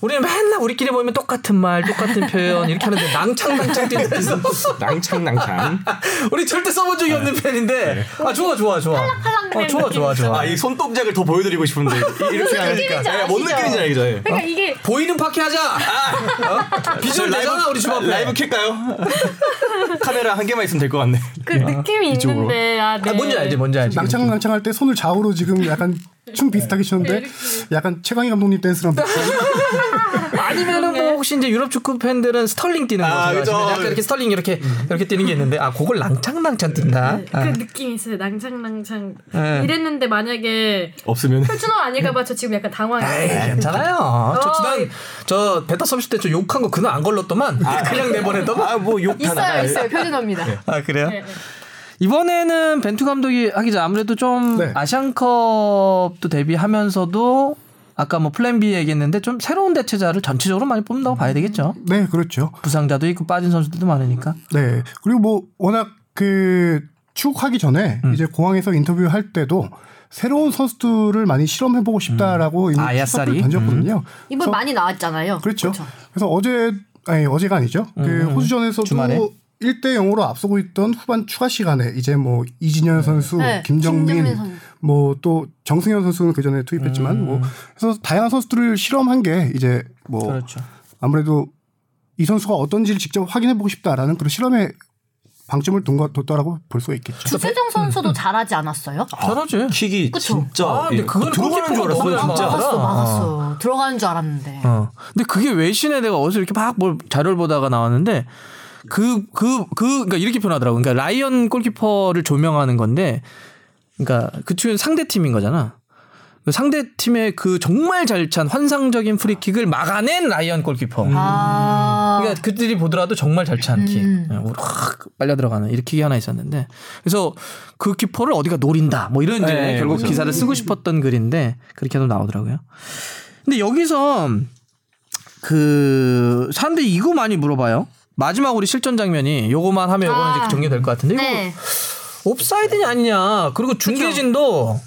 우리는 맨날 우리끼리 모이면 똑같은 말, 똑같은 표현 이렇게 하는데 낭창낭창 뛰면서 낭창낭창. 우리 절대 써본 적이 없는 편인데 아 좋아 좋아 좋아. 아 좋아 좋아 좋아. 아, 이 손동작을 더 보여드리고 싶은데 이- 이렇게 하니까 뭔 아시죠? 느낌인지 알죠? 예. 그러니까 이게 보이는 파티 하자. 어? 비주얼 되잖아 우리 집 앞에. 라이브 켤까요? 카메라 한 개만 있으면 될 것 같네. 그 느낌이 이쪽으로. 있는데 아, 네. 아, 뭔지 알지 뭔지 알지. 낭창낭창 할 때 손을 좌우로 지금 약간 춤 비슷하게 추는데 약간 최강희 감독님 댄스랑 아니면은 뭐 혹시 이제 유럽 축구 팬들은 스털링 뛰는 거 아, 그죠. 약간 이렇게 스털링 이렇게 이렇게 뛰는 게 있는데 아 그걸 낭창낭창 뛴다. 그 아. 느낌이 있어요. 낭창낭창. 네. 이랬는데 만약에 없으면 표준어 아닐까봐 저 지금 약간 당황했어요. 괜찮아요. 저 어. 지난 저 베타 서비스 때저 욕한 거 그날 안 걸렸더만 그냥 내보내더만. 아뭐 욕 있어요, 있어요. 표준어입니다. 아 그래요? 네, 네. 이번에는 벤투 감독이 하기 전 아무래도 좀 네. 아시안컵도 대비하면서도 아까 뭐 플랜 B 얘기했는데 좀 새로운 대체자를 전체적으로 많이 뽑는다고 봐야 되겠죠. 네 그렇죠. 부상자도 있고 빠진 선수들도 많으니까. 네. 그리고 뭐 워낙 그 추국하기 전에 음. 이제 공항에서 인터뷰할 때도 새로운 선수들을 많이 실험해보고 싶다라고 이미 아, 을 야살이? 던졌거든요. 이번 많이 나왔잖아요. 그렇죠. 그쵸. 그래서 어제 아니 어제가 아니죠. 그 음, 호주전에서도 주말에? 1대 0으로 앞서고 있던 후반 추가 시간에 이제 뭐 이진현 선수, 네, 김정민. 뭐 또 정승현 선수는 그 전에 투입했지만 음. 뭐 그래서 다양한 선수들을 실험한 게 이제 뭐 그렇죠. 아무래도 이 선수가 어떤지를 직접 확인해 보고 싶다라는 그런 실험에 방점을 둔 것, 뒀다라고 볼 수가 있겠죠. 주세종 선수도 잘하지 않았어요? 잘하지. 킥이 그쵸? 진짜 아, 근데 예, 그건 들어가는 줄 알았어요. 진짜. 안 막았어, 어. 막았어. 들어가는 줄 알았는데. 어. 근데 그게 외신에 내가 어디서 이렇게 막 뭘 자료를 보다가 나왔는데 그, 그, 그, 그러니까 이렇게 표현하더라고. 그러니까 라이언 골키퍼를 조명하는 건데 그러니까 그 팀은 상대 팀인 거잖아. 그 상대 팀의 그 정말 잘 찬 환상적인 프리킥을 막아낸 라이언 골키퍼. 아. 그러니까 그들이 보더라도 정말 잘 찬 킥. 음. 예, 확 빨려 들어가는 이렇게 킥이 하나 있었는데 그래서 그 키퍼를 어디가 노린다. 뭐 이런 이제 네, 결국 맞아요. 기사를 쓰고 싶었던 글인데 그렇게도 나오더라고요. 근데 여기서 그 사람들이 이거 많이 물어봐요. 마지막 우리 실전 장면이 요거만 하면 요거는 아. 이제 정리될 것 같은데 이거 네. 옵사이드냐 아니냐 그리고 중계진도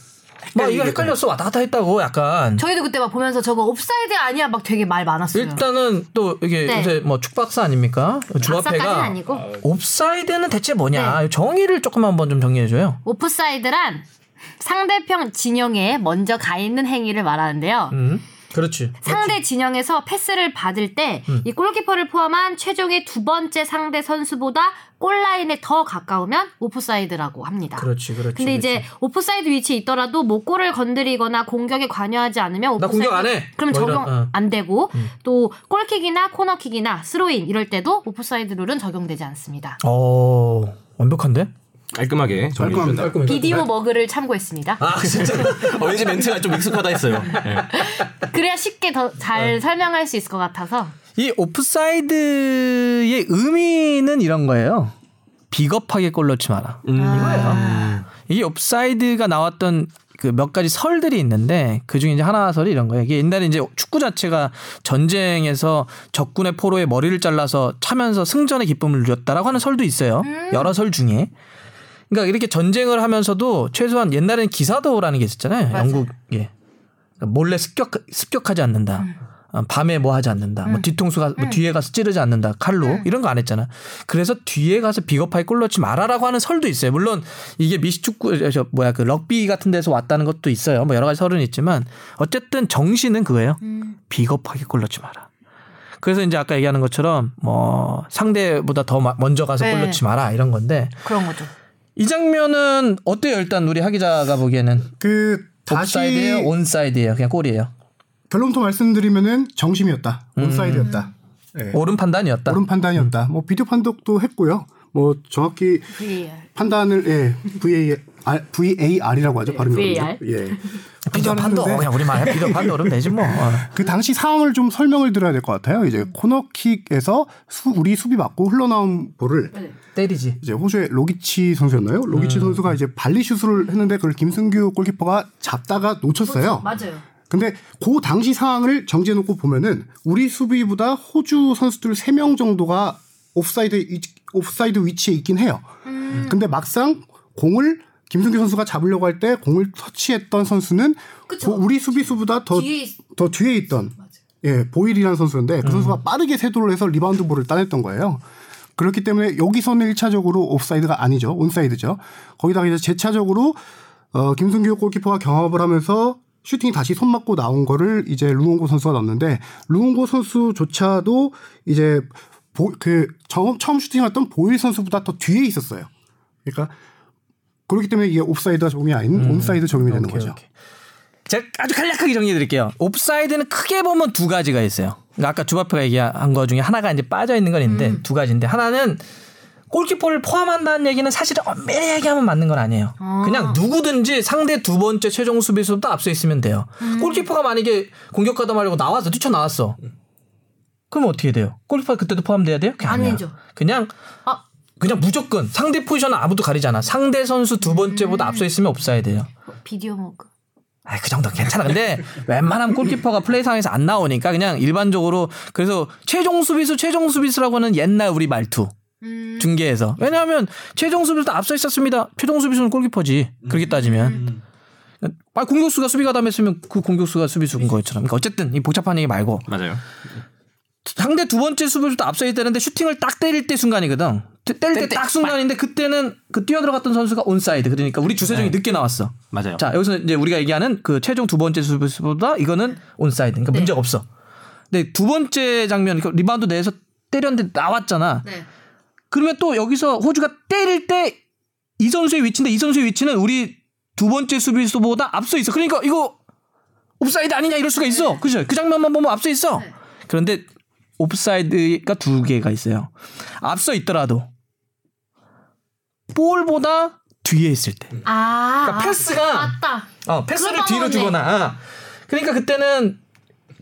막 이거 헷갈렸어 왔다 갔다 했다고 약간 저희도 그때 막 보면서 저거 옵사이드 아니야 막 되게 말 많았어요. 일단은 또 이게 네. 요새 뭐 축박사 아닙니까 주합회가 아니고 옵사이드는 대체 뭐냐 네. 정의를 조금 한번 좀 정리해줘요. 오프사이드란 상대편 진영에 먼저 가 있는 행위를 말하는데요. 음, 그렇지. 상대 진영에서 패스를 받을 때이 음. 골키퍼를 포함한 최종의 두 번째 상대 선수보다 골라인에 더 가까우면 오프사이드라고 합니다. 그렇지, 그렇지. 근데 이제 오프사이드 위치에 있더라도 뭐 골을 건드리거나 공격에 관여하지 않으면 나 오프사이드 공격 안 해. 뭐 적용 어. 안 되고 또 골킥이나 코너킥이나 스로인 이럴 때도 오프사이드 룰은 적용되지 않습니다. 어 완벽한데? 깔끔하게. 주셨다. 비디오 머그를 참고했습니다. 아 진짜 어, 왠지 멘트가 좀 익숙하다 했어요. 예. 그래야 쉽게 더 잘 설명할 수 있을 것 같아서 이 오프사이드의 의미는 이런 거예요. 비겁하게 골 넣지 마라. 음. 이거예요. 이게 옵사이드가 나왔던 그 몇 가지 설들이 있는데 그 중에 이제 하나 설이 이런 거예요. 이게 옛날에 이제 축구 자체가 전쟁에서 적군의 포로에 머리를 잘라서 차면서 승전의 기쁨을 누렸다라고 하는 설도 있어요. 여러 설 중에. 그러니까 이렇게 전쟁을 하면서도 최소한 옛날에는 기사도라는 게 있었잖아요. 맞아요. 영국에 그러니까 몰래 습격 습격하지 않는다. 어, 밤에 뭐 하지 않는다. 뭐 뒤통수가 뭐 뒤에 가서 찌르지 않는다. 칼로 이런 거 안 했잖아. 그래서 뒤에 가서 비겁하게 골 넣지 말아라고 하는 설도 있어요. 물론 이게 미식축구 저 뭐야 그 럭비 같은 데서 왔다는 것도 있어요. 뭐 여러 가지 설은 있지만 어쨌든 정신은 그거예요. 비겁하게 골 넣지 마라. 그래서 이제 아까 얘기하는 것처럼 뭐 상대보다 더 마- 먼저 가서 골 네. 넣지 마라 이런 건데 그런 거죠. 이 장면은 어때요? 일단 우리 하 기자가 보기에는 그 다시 옵사이드예요, 온사이드예요, 그냥 골이에요. 결론부터 말씀드리면은 정심이었다. 온사이드였다. 예. 옳은 판단이었다. 옳은 판단이었다. 뭐 비디오 판독도 했고요. 뭐 정확히 VAR. 판단을 예 VAR VAR이라고 하죠 발음이 VAR. 어렵죠. 예. 비디오 판독 판단을 했는데 그냥 우리 말 비디오 판독은 되지 뭐. 어. 그 당시 상황을 좀 설명을 드려야 될 것 같아요. 이제 코너킥에서 수, 우리 수비 맞고 흘러나온 볼을 때리지. 이제 호주의 로기치 선수였나요? 로기치 선수가 이제 발리슛을 했는데 그걸 김승규 골키퍼가 잡다가 놓쳤어요. 맞아요. 근데 그 당시 상황을 정지해 놓고 보면은 우리 수비보다 호주 선수들 3명 정도가 옵사이드 위- 옵사이드 위치에 있긴 해요. 근데 막상 공을 김승규 선수가 잡으려고 할 때 공을 터치했던 선수는 그쵸. 그 우리 수비수보다 더, 뒤에 있- 더 뒤에 있던 예, 보일이라는 선수인데 그 선수가 빠르게 쇄도를 해서 리바운드 볼을 따냈던 거예요. 그렇기 때문에 여기서는 1차적으로 옵사이드가 아니죠. 온사이드죠. 거기다가 이제 재차적으로 어, 김승규 골키퍼가 경합을 하면서 슈팅이 다시 손 맞고 나온 거를 이제 루옹고 선수가 넣었는데 루옹고 선수조차도 이제 보, 그 처음, 처음 슈팅했던 보일 선수보다 더 뒤에 있었어요. 그러니까 그렇기 때문에 이게 옵사이드가 적용이 아닌 온사이드 적용이 되는 오케이, 거죠. 오케이. 제가 아주 간략하게 정리해 드릴게요. 옵사이드는 크게 보면 두 가지가 있어요. 그러니까 아까 주바프가 얘기한 거 중에 하나가 이제 빠져 있는 건 있는데 두 가지인데 하나는 골키퍼를 포함한다는 얘기는 사실은 엄밀히 얘기하면 맞는 건 아니에요. 그냥 누구든지 상대 두 번째 최종 수비수보다 앞서 있으면 돼요. 골키퍼가 만약에 공격하다 말고 나와서 뛰쳐나왔어. 그럼 어떻게 돼요? 골키퍼 그때도 포함돼야 돼요? 아니죠. 그냥 아. 그냥 무조건 상대 포지션은 아무도 가리잖아. 상대 선수 두 번째보다 앞서 있으면 옵사이드예요. 비디오 머그. 아, 그 정도 괜찮아. 근데 웬만하면 골키퍼가 플레이 상에서 안 나오니까 그냥 일반적으로 그래서 최종 수비수 최종 수비수라고는 옛날 우리 말투 음. 중계에서 왜냐하면 최종 수비수 앞서 있었습니다. 최종 수비수는 골키퍼지. 그렇게 따지면. 아 공격수가 수비가 담했으면 그 공격수가 수비수인 거처럼. 그러니까 어쨌든 이 복잡한 얘기 말고 맞아요. 상대 두 번째 수비수도 앞서 있다는데 슈팅을 딱 때릴 때 순간이거든. 때- 때릴 때딱 순간인데 그때는 그 뛰어 들어갔던 선수가 온사이드. 그러니까 우리 주세종이 늦게 나왔어. 맞아요. 자 여기서 이제 우리가 얘기하는 그 최종 두 번째 수비수보다 이거는 온사이드. 그러니까 문제가 없어. 근데 두 번째 장면 그 리바운드 돼서 때렸는데 나왔잖아. 네. 그러면 또 여기서 호주가 때릴 때 이 선수의 위치인데 이 선수의 위치는 우리 두 번째 수비수보다 앞서 있어. 그러니까 이거 옵사이드 아니냐 이럴 수가 있어. 그죠? 그 장면만 보면 앞서 있어. 네. 그런데 옵사이드가 두 개가 있어요. 앞서 있더라도 볼보다 뒤에 있을 때. 아, 그러니까 아, 패스가 맞다. 어, 패스를 뒤로. 주거나. 어. 그러니까 그때는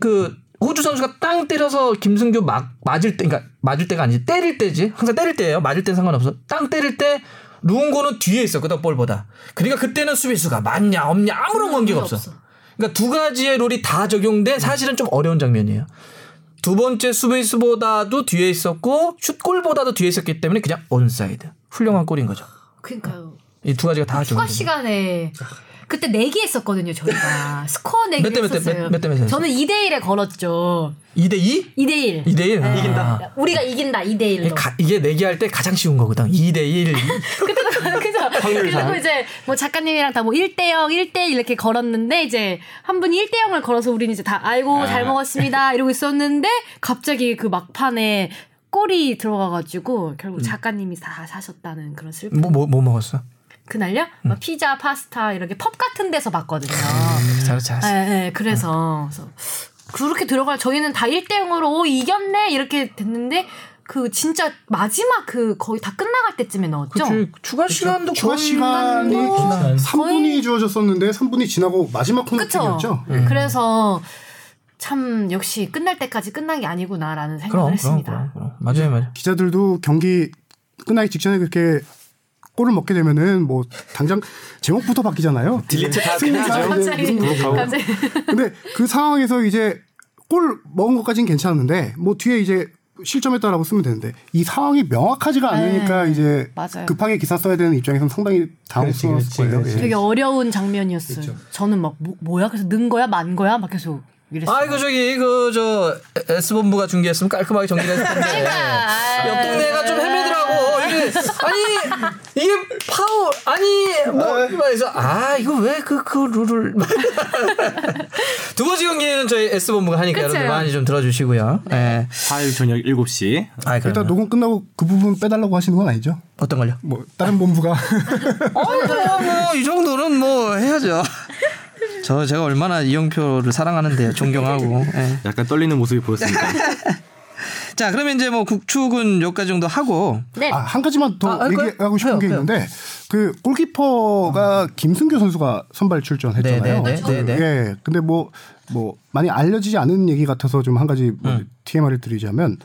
그 호주 선수가 땅 때려서 김승규 막 맞을 때, 그러니까 맞을 때가 아니지 때릴 때지. 항상 때릴 때예요. 맞을 땐 상관없어. 땅 때릴 때 루옹고는 뒤에 있었거든 볼보다. 그러니까 그때는 수비수가 있냐 없냐 아무런 관계가 없어. 없어. 그러니까 두 가지의 룰이 다 적용된 사실은 좀 어려운 장면이에요. 두 번째 수비수보다도 뒤에 있었고 슛골보다도 뒤에 있었기 때문에 그냥 온사이드. 훌륭한 골인 거죠. 그러니까요. 이 두 가지가 다 추가. 시간에 그때 내기 했었거든요, 저희가. 스코어 내기 몇 대, 몇 대, 했었어요. 몇- 몇대 몇이었어요? 저는 2대 1에 걸었죠. 2대 2? 2대 1. 2대 1? 이긴다. 우리가 이긴다. 2대 1로. 이게 내기 할 때 가장 쉬운 거거든. 2대 1. 그때도 그죠. 그리고 이제 뭐 작가님이랑 다 뭐 1대 0, 1대 1 이렇게 걸었는데 이제 한 분이 1대 0을 걸어서 우리는 이제 다 아이고 잘 먹었습니다 이러고 있었는데 갑자기 그 막판에 골이 들어가가지고 결국 작가님이 다 사셨다는 그런 슬픈 뭐, 뭐, 뭐 먹었어? 그날요? 막 피자, 파스타 이렇게 펍 같은 데서 봤거든요. 잘했어, 잘했어. 예, 예, 그래서, 그래서 그렇게 들어갈 저희는 다 1대 0으로 오 이겼네 이렇게 됐는데 그 진짜 마지막 그 거의 다 끝나갈 때쯤에 넣었죠. 그치. 추가 시간도 추가 거의 시간이 뭐 3분이 주어졌었는데 3분이 지나고 마지막 그쵸? 코너킥이었죠. 그래서 참 역시 끝날 때까지 끝난 게 아니구나라는 생각을 그럼, 그럼, 했습니다. 그럼, 그럼. 맞아요, 맞아요. 기자들도 경기 끝나기 직전에 그렇게 골을 먹게 되면은 뭐 당장 제목부터 바뀌잖아요. 딜리트 다. 이제 갑자기 근데 그 상황에서 이제 골 먹은 것까지는 괜찮은데 뭐 뒤에 이제 실점했다라고 쓰면 되는데 이 상황이 명확하지가 않으니까 이제 네. 맞아요. 급하게 기사 써야 되는 입장에서는 상당히 당황스러웠을 거예요. 그렇지. 예. 되게 어려운 장면이었어요. 저는 막 뭐, 야 그래서 는 거야 만 거야 막 계속 이랬어요. 아이고 저기 그 저 S본부가 중계했으면 깔끔하게 정리를 했을 텐데 그러니까. 옆 동네가 좀 헤매더라고 이게 아니 이게 파울 아니 뭐 그래서 아 이거 왜 그 그 룰을 두 번째 경기는 저희 S본부가 하니까 그쵸. 여러분들 많이 좀 들어주시고요 네. 화요일 저녁 7시 아 일단 녹음 끝나고 그 부분 빼달라고 하시는 건 아니죠? 어떤 걸요? 뭐 다른 본부가 뭐이 정도는 뭐 해야죠. 저 제가 얼마나 이영표를 사랑하는데요, 존경하고. 예. 약간 떨리는 모습이 보였습니다. 자, 그러면 이제 뭐 국축은 여기까지 정도 하고 네. 아, 한 가지만 더 아, 할까요? 얘기하고 싶은 해요, 게 해요. 있는데 그 골키퍼가 김승규 선수가 선발 출전했잖아요. 네, 네, 네, 네, 네. 예. 근데 뭐뭐 많이 알려지지 않은 얘기 같아서 좀 한 가지 뭐 음. TMI를 드리자면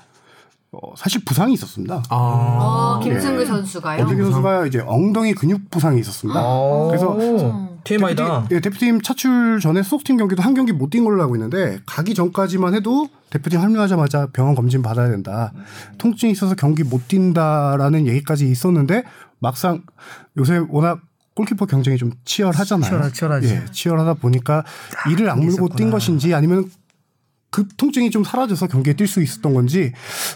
어, 사실 부상이 있었습니다. 아. 어, 김승규 선수가요. 김승규 선수가 이제 엉덩이 근육 부상이 있었습니다. 그래서 어. TMI다. 대표팀, 예, 대표팀 차출 전에 소속팀 경기도 한 경기 못 뛴 걸로 알고 있는데 가기 전까지만 해도 대표팀 합류하자마자 병원 검진 받아야 된다. 통증이 있어서 경기 못 뛴다라는 얘기까지 있었는데 막상 요새 워낙 골키퍼 경쟁이 좀 치열하잖아요. 치열하- 치열하지. 예, 치열하다 보니까 이를 악물고 뛴 것인지 아니면 그 통증이 좀 사라져서 경기에 뛸 수 있었던 건지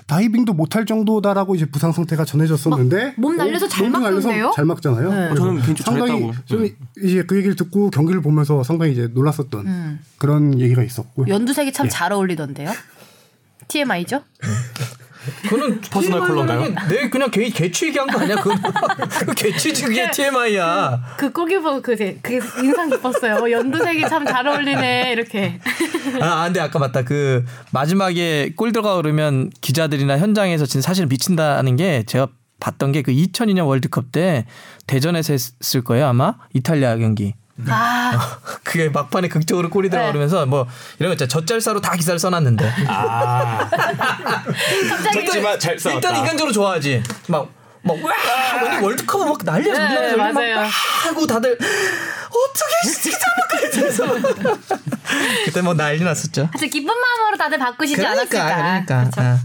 다이빙도 못할 정도다라고 이제 부상 상태가 전해졌었는데 막몸 날려서 잘 막던데요? 잘 막잖아요. 네. 저는 개인적으로 상당히 잘했다고. 저는 이제 그 얘기를 듣고 경기를 보면서 상당히 이제 놀랐었던 그런 얘기가 있었고 연두색이 참 잘 어울리던데요. TMI죠? 그거는 personal color인가요? 내 그냥 개 개취 얘기한 거 아니야? 그건 그 개취지 그게 TMI야. 그 골키퍼 그게 그게 인상 깊었어요. 어, 연두색이 참 잘 어울리네 이렇게. 아, 근데 아까 맞다. 그 마지막에 골 들어가 그러면 기자들이나 현장에서 진짜 사실 미친다는 게 제가 봤던 게 그 2002년 월드컵 때 대전에서 했을 거예요 아마 이탈리아 경기. 아 그게 막판에 극적으로 골이 들어가 네. 뭐 이런 거 있잖아 젖잘싸로 다 기사를 써놨는데 아, 하지만 잘 싸웠다. 일단 인간적으로 좋아하지 막 막와 월드컵 막 난리야 네, 막 맞아요. 하고 다들 어떻게 막그래서 그때 뭐 난리 났었죠. 아주 기쁜 마음으로 다들 바꾸시지 않았을까. 그러니까. 그쵸? 아.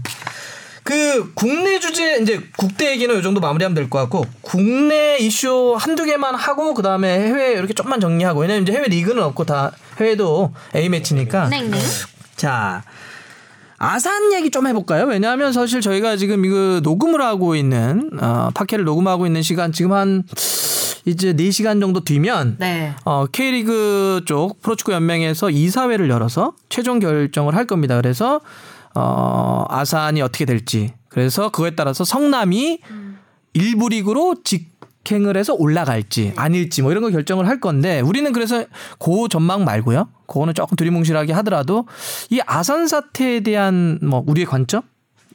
그 국내 주제 이제 국대 얘기는 이 정도 마무리하면 될 것 같고 국내 이슈 한두 개만 하고 그 다음에 해외 이렇게 좀만 정리하고 왜냐면 이제 해외 리그는 없고 다 해외도 A 매치니까 네, 네. 자 아산 얘기 좀 해볼까요? 왜냐하면 사실 저희가 지금 이거 녹음을 하고 있는 어, 팟캐를 녹음하고 있는 시간 지금 한 이제 4시간 정도 뒤면 네. 어, K리그 쪽 프로축구 연맹에서 이사회를 열어서 최종 결정을 할 겁니다. 그래서 어, 아산이 어떻게 될지 그래서 그거에 따라서 성남이 일부 리그로 직행을 해서 올라갈지 아닐지 뭐 이런 거 결정을 할 건데 우리는 그래서 그 전망 말고요. 그거는 조금 두리뭉실하게 하더라도 이 아산 사태에 대한 뭐 우리의 관점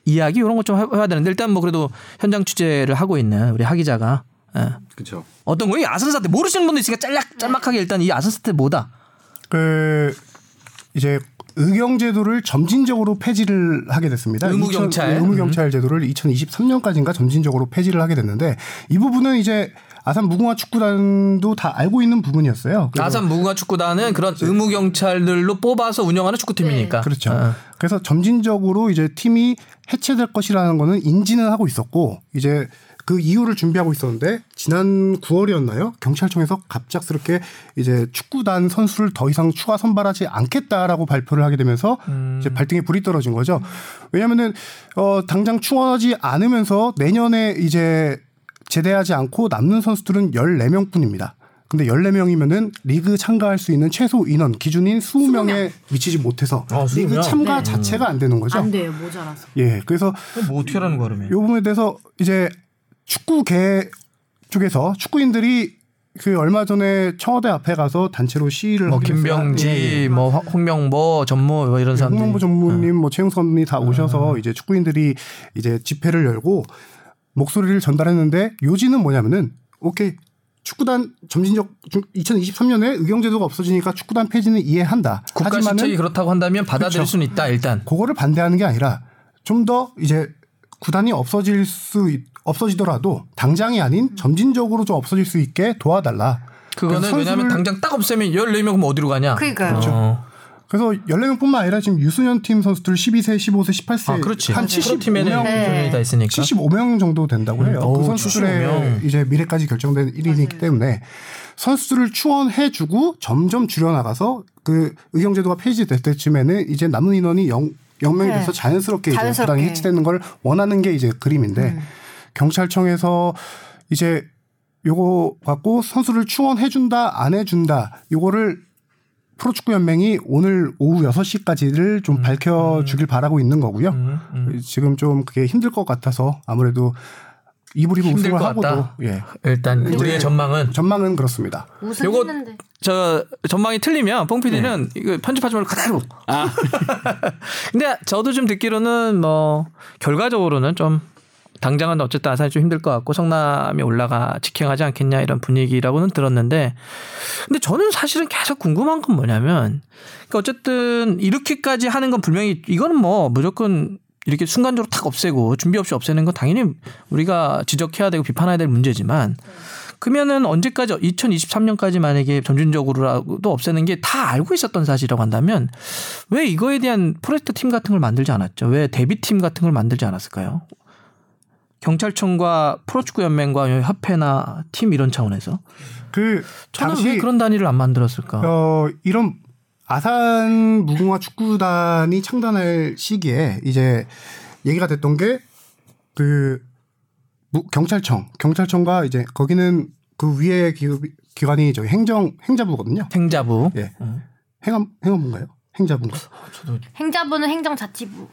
이야기 이런 거 좀 해야 되는데 일단 뭐 그래도 현장 취재를 하고 있는 우리 하 기자가 예. 그렇죠. 어떤 거이 아산 사태 모르시는 분도 있으니까 짤막 짤막하게 일단 이 아산 사태 뭐다. 그 이제 의경 제도를 점진적으로 폐지를 하게 됐습니다. 의무 2000 경찰. 네, 의무 경찰 제도를 2023년까지인가 점진적으로 폐지를 하게 됐는데 이 부분은 이제 아산 무궁화 축구단도 다 알고 있는 부분이었어요. 아산 무궁화 축구단은 그런 의무 경찰들로 뽑아서 운영하는 축구팀이니까. 그렇죠. 어. 그래서 점진적으로 이제 팀이 해체될 것이라는 거는 인지는 하고 있었고 이제 그 이유를 준비하고 있었는데 지난 9월이었나요? 경찰청에서 갑작스럽게 이제 축구단 선수를 더 이상 추가 선발하지 않겠다라고 발표를 하게 되면서 이제 발등에 불이 떨어진 거죠. 왜냐면은 어 당장 충원하지 않으면서 내년에 이제 제대하지 않고 남는 선수들은 14명 뿐입니다. 근데 14명이면은 리그 참가할 수 있는 최소 인원 기준인 20명에 미치지 못해서 어, 20 리그 명? 참가 네. 자체가 안 되는 거죠. 안 돼요. 모자라서. 예. 그래서 뭐 어떻게 하라는 거야 그러면? 요 부분에 대해서 이제 축구계 쪽에서 축구인들이 그 얼마 전에 청와대 앞에 가서 단체로 시위를 뭐. 김병지, 예, 예. 뭐 홍명보, 전무 뭐 이런 사람들. 홍명보 전무님, 뭐 최용선이 다 오셔서 이제 축구인들이 이제 집회를 열고 목소리를 전달했는데 요지는 뭐냐면은 오케이 축구단 점진적 2023년에 의경제도가 없어지니까 축구단 폐지는 이해한다. 국가 하지만은 그렇다고 한다면 받아들일 그렇죠. 수는 있다 일단. 그거를 반대하는 게 아니라 좀 더 이제 구단이 없어질 수 있- 없어지더라도 당장이 아닌 점진적으로 좀 없어질 수 있게 도와달라. 그거는 왜냐하면 선수를- 당장 딱 없애면 14명 그럼 어디로 가냐? 그러니까요. 어. 그래서 14명뿐만 아니라 지금 유소년 팀 선수들 12세, 15세, 18세 아, 그렇지. 한 프로팀에는 75명 네. 다 있으니까. 75명 정도 된다고 해요. 음, 그 선수들의 75명. 이제 미래까지 결정된 일이기 때문에 선수들을 추원해 주고 점점 줄여 나가서 그 의경 제도가 폐지될 때쯤에는 이제 남은 인원이 0, 0명이 네. 돼서 자연스럽게, 이제 자연스럽게. 구단이 해체되는 걸 원하는 게 이제 그림인데 음. 경찰청에서 이제 요거 갖고 선수를 추원해 준다 안 해 준다 요거를 프로축구 연맹이 오늘 오후 6시까지를 좀 밝혀주길 바라고 있는 거고요. 음, 음. 지금 좀 그게 힘들 것 같아서 아무래도 힘들 우승을 것 하고도 같다? 예. 일단 우리의 전망은 전망은 그렇습니다. 우승했는데. 저 전망이 틀리면 뽕 PD는 이거 편집하지 말고 그대로. 아, 근데 저도 좀 듣기로는 뭐 결과적으로는 좀 당장은 어쨌든 아산이 좀 힘들 것 같고 성남이 올라가 직행하지 않겠냐 이런 분위기라고는 들었는데 근데 저는 사실은 계속 궁금한 건 뭐냐면 그러니까 어쨌든 이렇게까지 하는 건 분명히 이거는 뭐 무조건 이렇게 순간적으로 탁 없애고 준비 없이 없애는 건 당연히 우리가 지적해야 되고 비판해야 될 문제지만 그러면은 언제까지 2023년까지 만약에 점진적으로라도 없애는 게 다 알고 있었던 사실이라고 한다면 왜 이거에 대한 프로젝트 팀 같은 걸 만들지 않았죠? 왜 대비 팀 같은 걸 만들지 않았을까요? 경찰청과 프로축구 연맹과 협회나 팀 이런 차원에서 그 저는 당시 왜 그런 단위를 안 만들었을까? 어 이런 아산 무궁화 축구단이 창단할 시기에 이제 얘기가 됐던 게그 경찰청 경찰청과 이제 거기는 그 위에 기, 기관이 저기 행정 행자부거든요. 행자부. 예. 행업 행업부인가요? 행자부인가? 행자부는 행정자치부.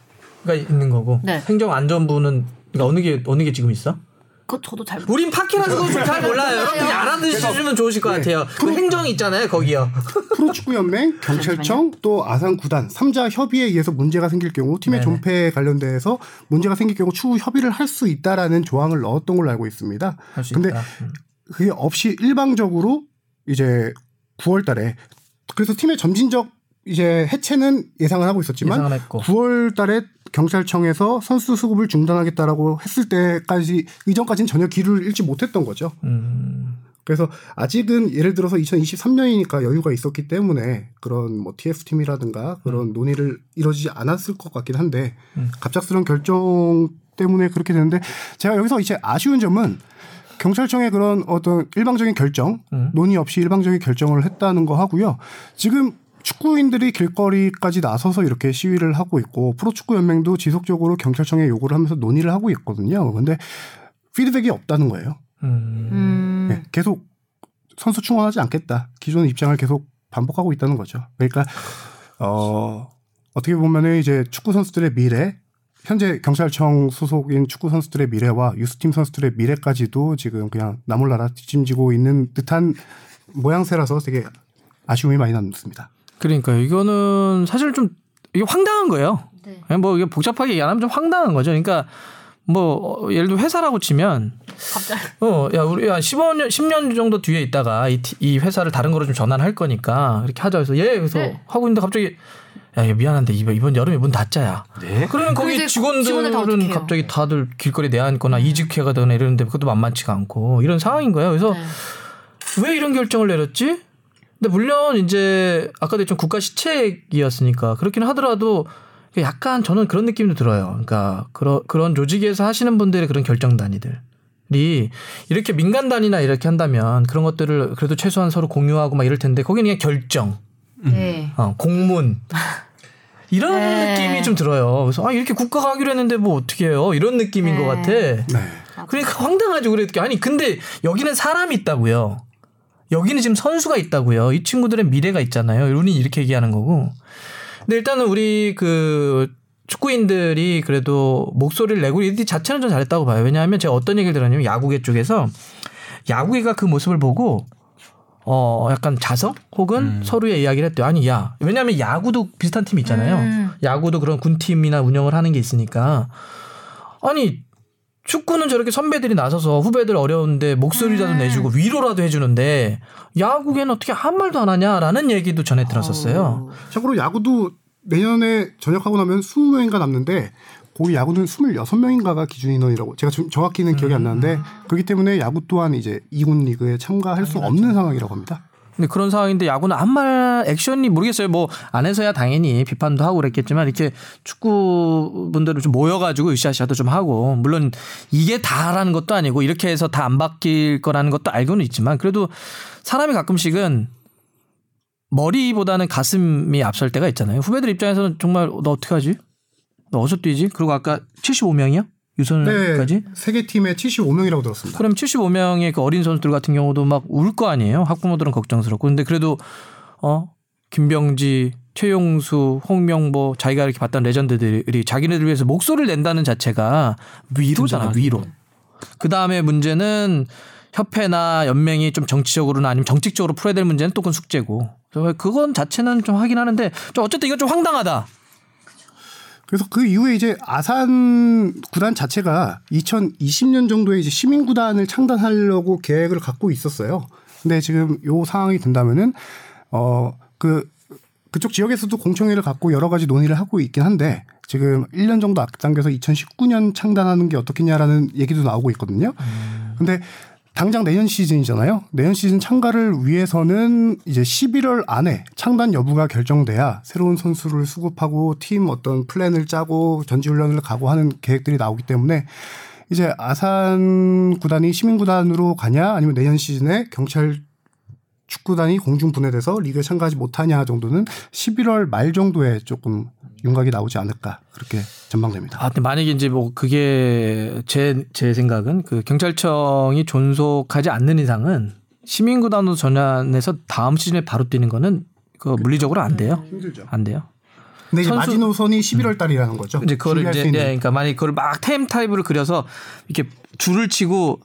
가 있는 거고 네. 행정안전부는 그러니까 어느 게 어느 게 지금 있어? 그거 저도 잘 우린 팟캐라서 좀잘 몰라요. 여러분이 알아두시면 좋으실 것 같아요. 그 행정이 있잖아요, 거기요. 프로축구 연맹, 경찰청, 또 아산 구단 3자 협의에 의해서 문제가 생길 경우 팀의 네네. 존폐에 관련돼서 문제가 생길 경우 추후 협의를 할 수 있다라는 조항을 넣었던 걸로 알고 있습니다. 할수 근데 있다. 음. 그게 없이 일방적으로 이제 9월 달에 그래서 팀의 점진적 이제 해체는 예상을 하고 있었지만 했고. 9월 달에 경찰청에서 선수 수급을 중단하겠다라고 했을 때까지 이전까지는 전혀 기를 잃지 못했던 거죠. 음. 그래서 아직은 예를 들어서 2023년이니까 여유가 있었기 때문에 그런 뭐 TF 팀이라든가 그런 논의를 이루어지지 않았을 것 같긴 한데 음. 갑작스러운 결정 때문에 그렇게 되는데 제가 여기서 이제 아쉬운 점은 경찰청의 그런 어떤 일방적인 결정 음. 논의 없이 일방적인 결정을 했다는 거 하고요. 지금 축구인들이 길거리까지 나서서 이렇게 시위를 하고 있고 프로축구 연맹도 지속적으로 경찰청에 요구를 하면서 논의를 하고 있거든요. 근데 피드백이 없다는 거예요. 음. 음. 네, 계속 선수 충원하지 않겠다. 기존 입장을 계속 반복하고 있다는 거죠. 그러니까 어 어떻게 보면은 이제 축구 선수들의 미래 현재 경찰청 소속인 축구 선수들의 미래와 유스팀 선수들의 미래까지도 지금 그냥 나몰라라 뒷짐지고 있는 듯한 모양새라서 되게 아쉬움이 많이 남습니다. 그러니까 이거는 사실 좀 이게 황당한 거예요. 네. 그냥 뭐 이게 복잡하게 얘기하면 좀 황당한 거죠. 그러니까 뭐 어, 예를 들어 회사라고 치면 갑자기. 어, 야, 우리 야 15년 10년 정도 뒤에 있다가 이, 티- 이 회사를 다른 거로 좀 전환할 거니까 이렇게 하자 해서 예 그래서 네. 하고 있는데 갑자기 야, 미안한데 이번 이번 여름에 문 닫자야. 네. 그러면 거기 직원들 직원들은? 갑자기 다들 길거리 내앉거나 이직해 가거나 이러는데 그것도 만만치가 않고 이런 상황인 거예요. 그래서 네. 왜 이런 결정을 내렸지? 근데 물론 이제 아까도 했지만 국가 시책이었으니까 그렇긴 하더라도 약간 저는 그런 느낌도 들어요. 그러니까 그런 그런 조직에서 하시는 분들의 그런 결정 단위들 이 이렇게 민간 단위나 이렇게 한다면 그런 것들을 그래도 최소한 서로 공유하고 막 이럴 텐데 거기는 그냥 결정, 네. 어, 공문 이런 네. 느낌이 좀 들어요. 그래서 아 이렇게 국가가 하기로 했는데 뭐 어떻게 해요? 이런 느낌인 네. 것 같아. 네. 그러니까 황당하죠. 그랬더니 아니 근데 여기는 사람이 있다고요. 여기는 지금 선수가 있다고요. 이 친구들의 미래가 있잖아요. 우리 이렇게 얘기하는 거고. 근데 일단은 우리 그 축구인들이 그래도 목소리를 내고 이 자체는 좀 잘했다고 봐요. 왜냐하면 제가 어떤 얘기를 들었냐면 야구계 쪽에서 야구계가 그 모습을 보고 어 약간 자성 혹은 서로의 이야기를 했대요. 아니 야 왜냐하면 야구도 비슷한 팀이 있잖아요. 음. 야구도 그런 군 팀이나 운영을 하는 게 있으니까 아니 축구는 저렇게 선배들이 나서서 후배들 어려운데 목소리라도 음. 내주고 위로라도 해주는데 야구계는 어떻게 한 말도 안 하냐라는 얘기도 전에 들었었어요. 참고로 야구도 내년에 전역하고 나면 20명인가 남는데 거기 야구는 26명인가가 기준 인원이라고 제가 좀 정확히는 기억이 안 나는데 그렇기 때문에 야구 또한 이제 2군 리그에 참가할 수 없는 상황이라고 합니다. 근데 그런 상황인데 야구는 한 말 액션이 모르겠어요. 뭐 안에서야 당연히 비판도 하고 그랬겠지만 이렇게 축구 분들을 좀 모여가지고 으쌰으쌰도 좀 하고 물론 이게 다라는 것도 아니고 이렇게 해서 다 안 바뀔 거라는 것도 알고는 있지만 그래도 사람이 가끔씩은 머리보다는 가슴이 앞설 때가 있잖아요. 후배들 입장에서는 정말 너 어떻게 하지? 너 어디서 뛰지? 그리고 아까 75명이요? 유선까지? 네, 세계 팀에 75명이라고 들었습니다. 그럼 75명의 그 어린 선수들 같은 경우도 막 울 거 아니에요. 학부모들은 걱정스럽고. 근데 그래도 어 김병지, 최용수, 홍명보 자기가 이렇게 봤던 레전드들이 자기네들 위해서 목소리를 낸다는 자체가 위로잖아, 위로. 그 다음에 문제는 협회나 연맹이 좀 정치적으로나 아니면 정책적으로 풀어야 될 문제는 또 그건 숙제고. 그건 자체는 좀 하긴 하는데 좀 어쨌든 이건 좀 황당하다. 그래서 그 이후에 이제 아산 구단 자체가 2020년 정도에 이제 시민 구단을 창단하려고 계획을 갖고 있었어요. 근데 지금 요 상황이 된다면은 어그 그쪽 지역에서도 공청회를 갖고 여러 가지 논의를 하고 있긴 한데 지금 1년 정도 앞당겨서 2019년 창단하는 게 어떻겠냐라는 얘기도 나오고 있거든요. 근데 당장 내년 시즌이잖아요. 내년 시즌 참가를 위해서는 이제 11월 안에 창단 여부가 결정돼야 새로운 선수를 수급하고 팀 어떤 플랜을 짜고 전지훈련을 가고 하는 계획들이 나오기 때문에 이제 아산 구단이 시민 구단으로 가냐 아니면 내년 시즌에 경찰 축구단이 공중 분해돼서 리그에 참가하지 못하냐 정도는 11월 말 정도에 조금 윤곽이 나오지 않을까 그렇게 전망됩니다. 아, 근데 만약에 이제 뭐 그게 제, 제 생각은 그 경찰청이 존속하지 않는 이상은 시민 구단으로 전환해서 다음 시즌에 바로 뛰는 거는 그 물리적으로 안 돼요. 힘들죠. 안 돼요. 근데 이제 마지노선이 11월 달이라는 거죠. 이제 그거를 이제. 네, 그러니까 만약에 그걸 막 timetable으로 그려서 이렇게 줄을 치고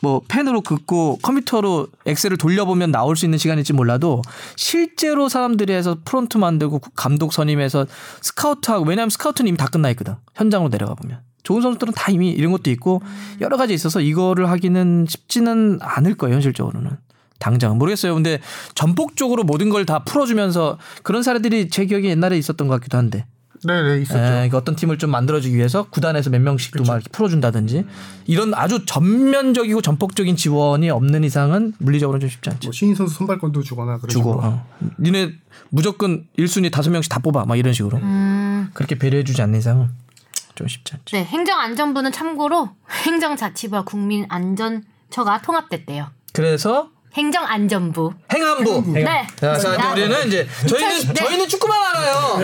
뭐 펜으로 긋고 컴퓨터로 엑셀을 돌려보면 나올 수 있는 시간일지 몰라도 실제로 사람들이 해서 프론트 만들고 감독 선임해서 스카우트하고 왜냐하면 스카우트는 이미 다 끝나 있거든. 현장으로 내려가 보면. 좋은 선수들은 다 이미 이런 것도 있고 여러 가지 있어서 이거를 하기는 쉽지는 않을 거예요 현실적으로는. 당장은. 모르겠어요. 근데 전폭적으로 모든 걸 다 풀어주면서 그런 사례들이 제 기억에 옛날에 있었던 것 같기도 한데 네네 있었죠. 예, 그러니까 어떤 팀을 좀 만들어주기 위해서 구단에서 몇 명씩 도 막 이렇게 풀어준다든지 이런 아주 전면적이고 전폭적인 지원이 없는 이상은 물리적으로는 좀 쉽지 않죠. 뭐 신인 선수 선발권도 주거나 그런 주고. 어. 니네 무조건 1순위 다섯 명씩 다 뽑아 막 이런 식으로 음. 그렇게 배려해주지 않는 이상은 좀 쉽지 않죠. 네, 행정안전부는 참고로 행정자치부와 국민안전처가 통합됐대요. 그래서 행정안전부. 행안부. 네. 자, 자, 이제 우리는 이제 저희는 네. 저희는 축구만 알아요.